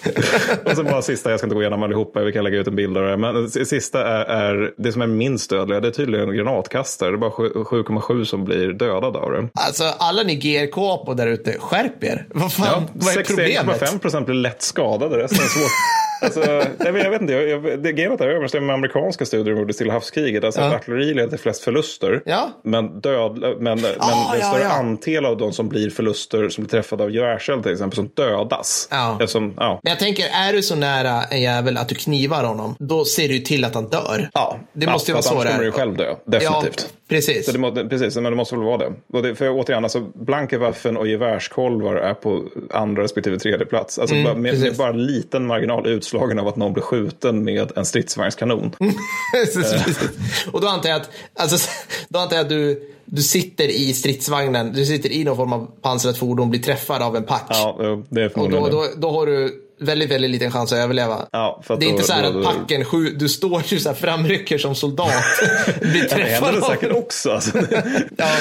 och så bara sista, jag ska inte gå igenom allihopa, vi kan lägga ut en bild av det. Men sista är, är det som är minst dödliga, det är tydligen granatkastare. Det är bara 7,7 som blir dödade av det. Alltså alla ni GRK på där ute, skärp er. Vad fan, ja, vad är problemet? 61,5 procent blir lätt skadade, resten är svårt. <laughs> Alltså, jag, jag vet inte, jag, jag, det gamet är överensstämmer med amerikanska studier som gjordes till havskriget. Alltså ja. artilleri leder till flest förluster. Ja. Men, död, men, men ah, en större ja, andel av de som blir förluster, som blir träffade av gevärseld till exempel, som dödas. Ja. Eftersom, ja. Men jag tänker, är du så nära en jävel att du knivar honom, då ser du till att han dör. Ja, det måste ju vara så det. Annars kommer du själv dö, definitivt. Precis. Så det må, precis, men det måste väl vara det. Det för återigen, alltså, Blankewaffen och gevärskolvar är på andra respektive tredje plats. Alltså, mm, bara, med, med, bara liten marginal utslag uppslagen av att någon blir skjuten med en stridsvagnskanon. <laughs> och då antar jag att, alltså, då antar jag att du, du sitter i stridsvagnen, du sitter i någon form av pansrat fordon, blir träffad av en pack. Ja, det är förmodligen Och då, då, då har du väldigt, väldigt liten chans att överleva. Ja, att det är då, inte så här då, att packen, sju, du står ju så här framrycker som soldat. <laughs> <laughs> blir träffad det händer säkert också. Alltså. <laughs> ja,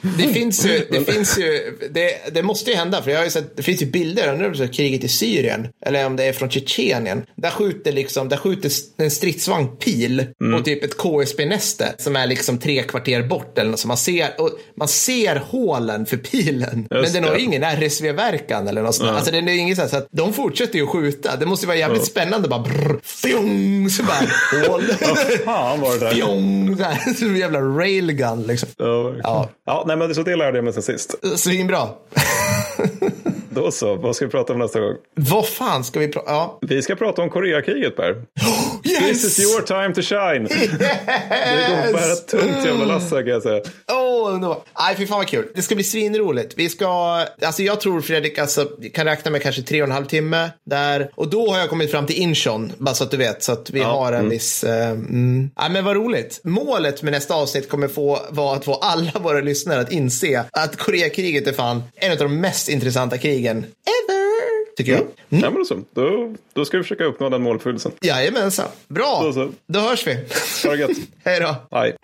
det finns ju, det finns ju, det, det måste ju hända, för jag har ju sett, det finns ju bilder, nu är kriget i Syrien, eller om det är från Tjetjenien, där skjuter liksom, där skjuter en stridsvagn pil mm. på typ ett KSB-näste som är liksom tre kvarter bort eller något, så man ser, och man ser hålen för pilen, Just men den har ju ingen RSV-verkan eller något sånt. Mm. Alltså den är inget så, här, så att de fortsätter ju att skjuta. Det måste vara jävligt mm. spännande. Bara brr, fjong, så bara <laughs> hål. Fan var det där? Fjong, så här, <laughs> så jävla railgun liksom. Ja, ja. ja nej, men så det lärde jag mig sen sist. Svinbra. <laughs> Då så, vad ska vi prata om nästa gång? Vad fan ska vi prata ja. Vi ska prata om Koreakriget Per. <gasps> yes! This is your time to shine. Yes! <laughs> Det går bara ett tungt jävla lass kan jag säga. Åh, oh, underbart. Nej, fy fan vad kul. Det ska bli svinroligt. Vi ska, alltså jag tror Fredrik, alltså, kan räkna med kanske tre och en halv timme där. Och då har jag kommit fram till Inchon, bara så att du vet. Så att vi ja, har en mm. viss, uh, mm. Ja, men vad roligt. Målet med nästa avsnitt kommer få vara att få alla våra lyssnare att inse att Koreakriget är fan en av de mest intressanta krigen ever. Tycker jag. Mm. Ja, men så. Då, då ska vi försöka uppnå den måluppfyllelsen. Jajamensan. Bra. Då, så. då hörs vi. Ha det gött. <laughs> Hej då. Hej.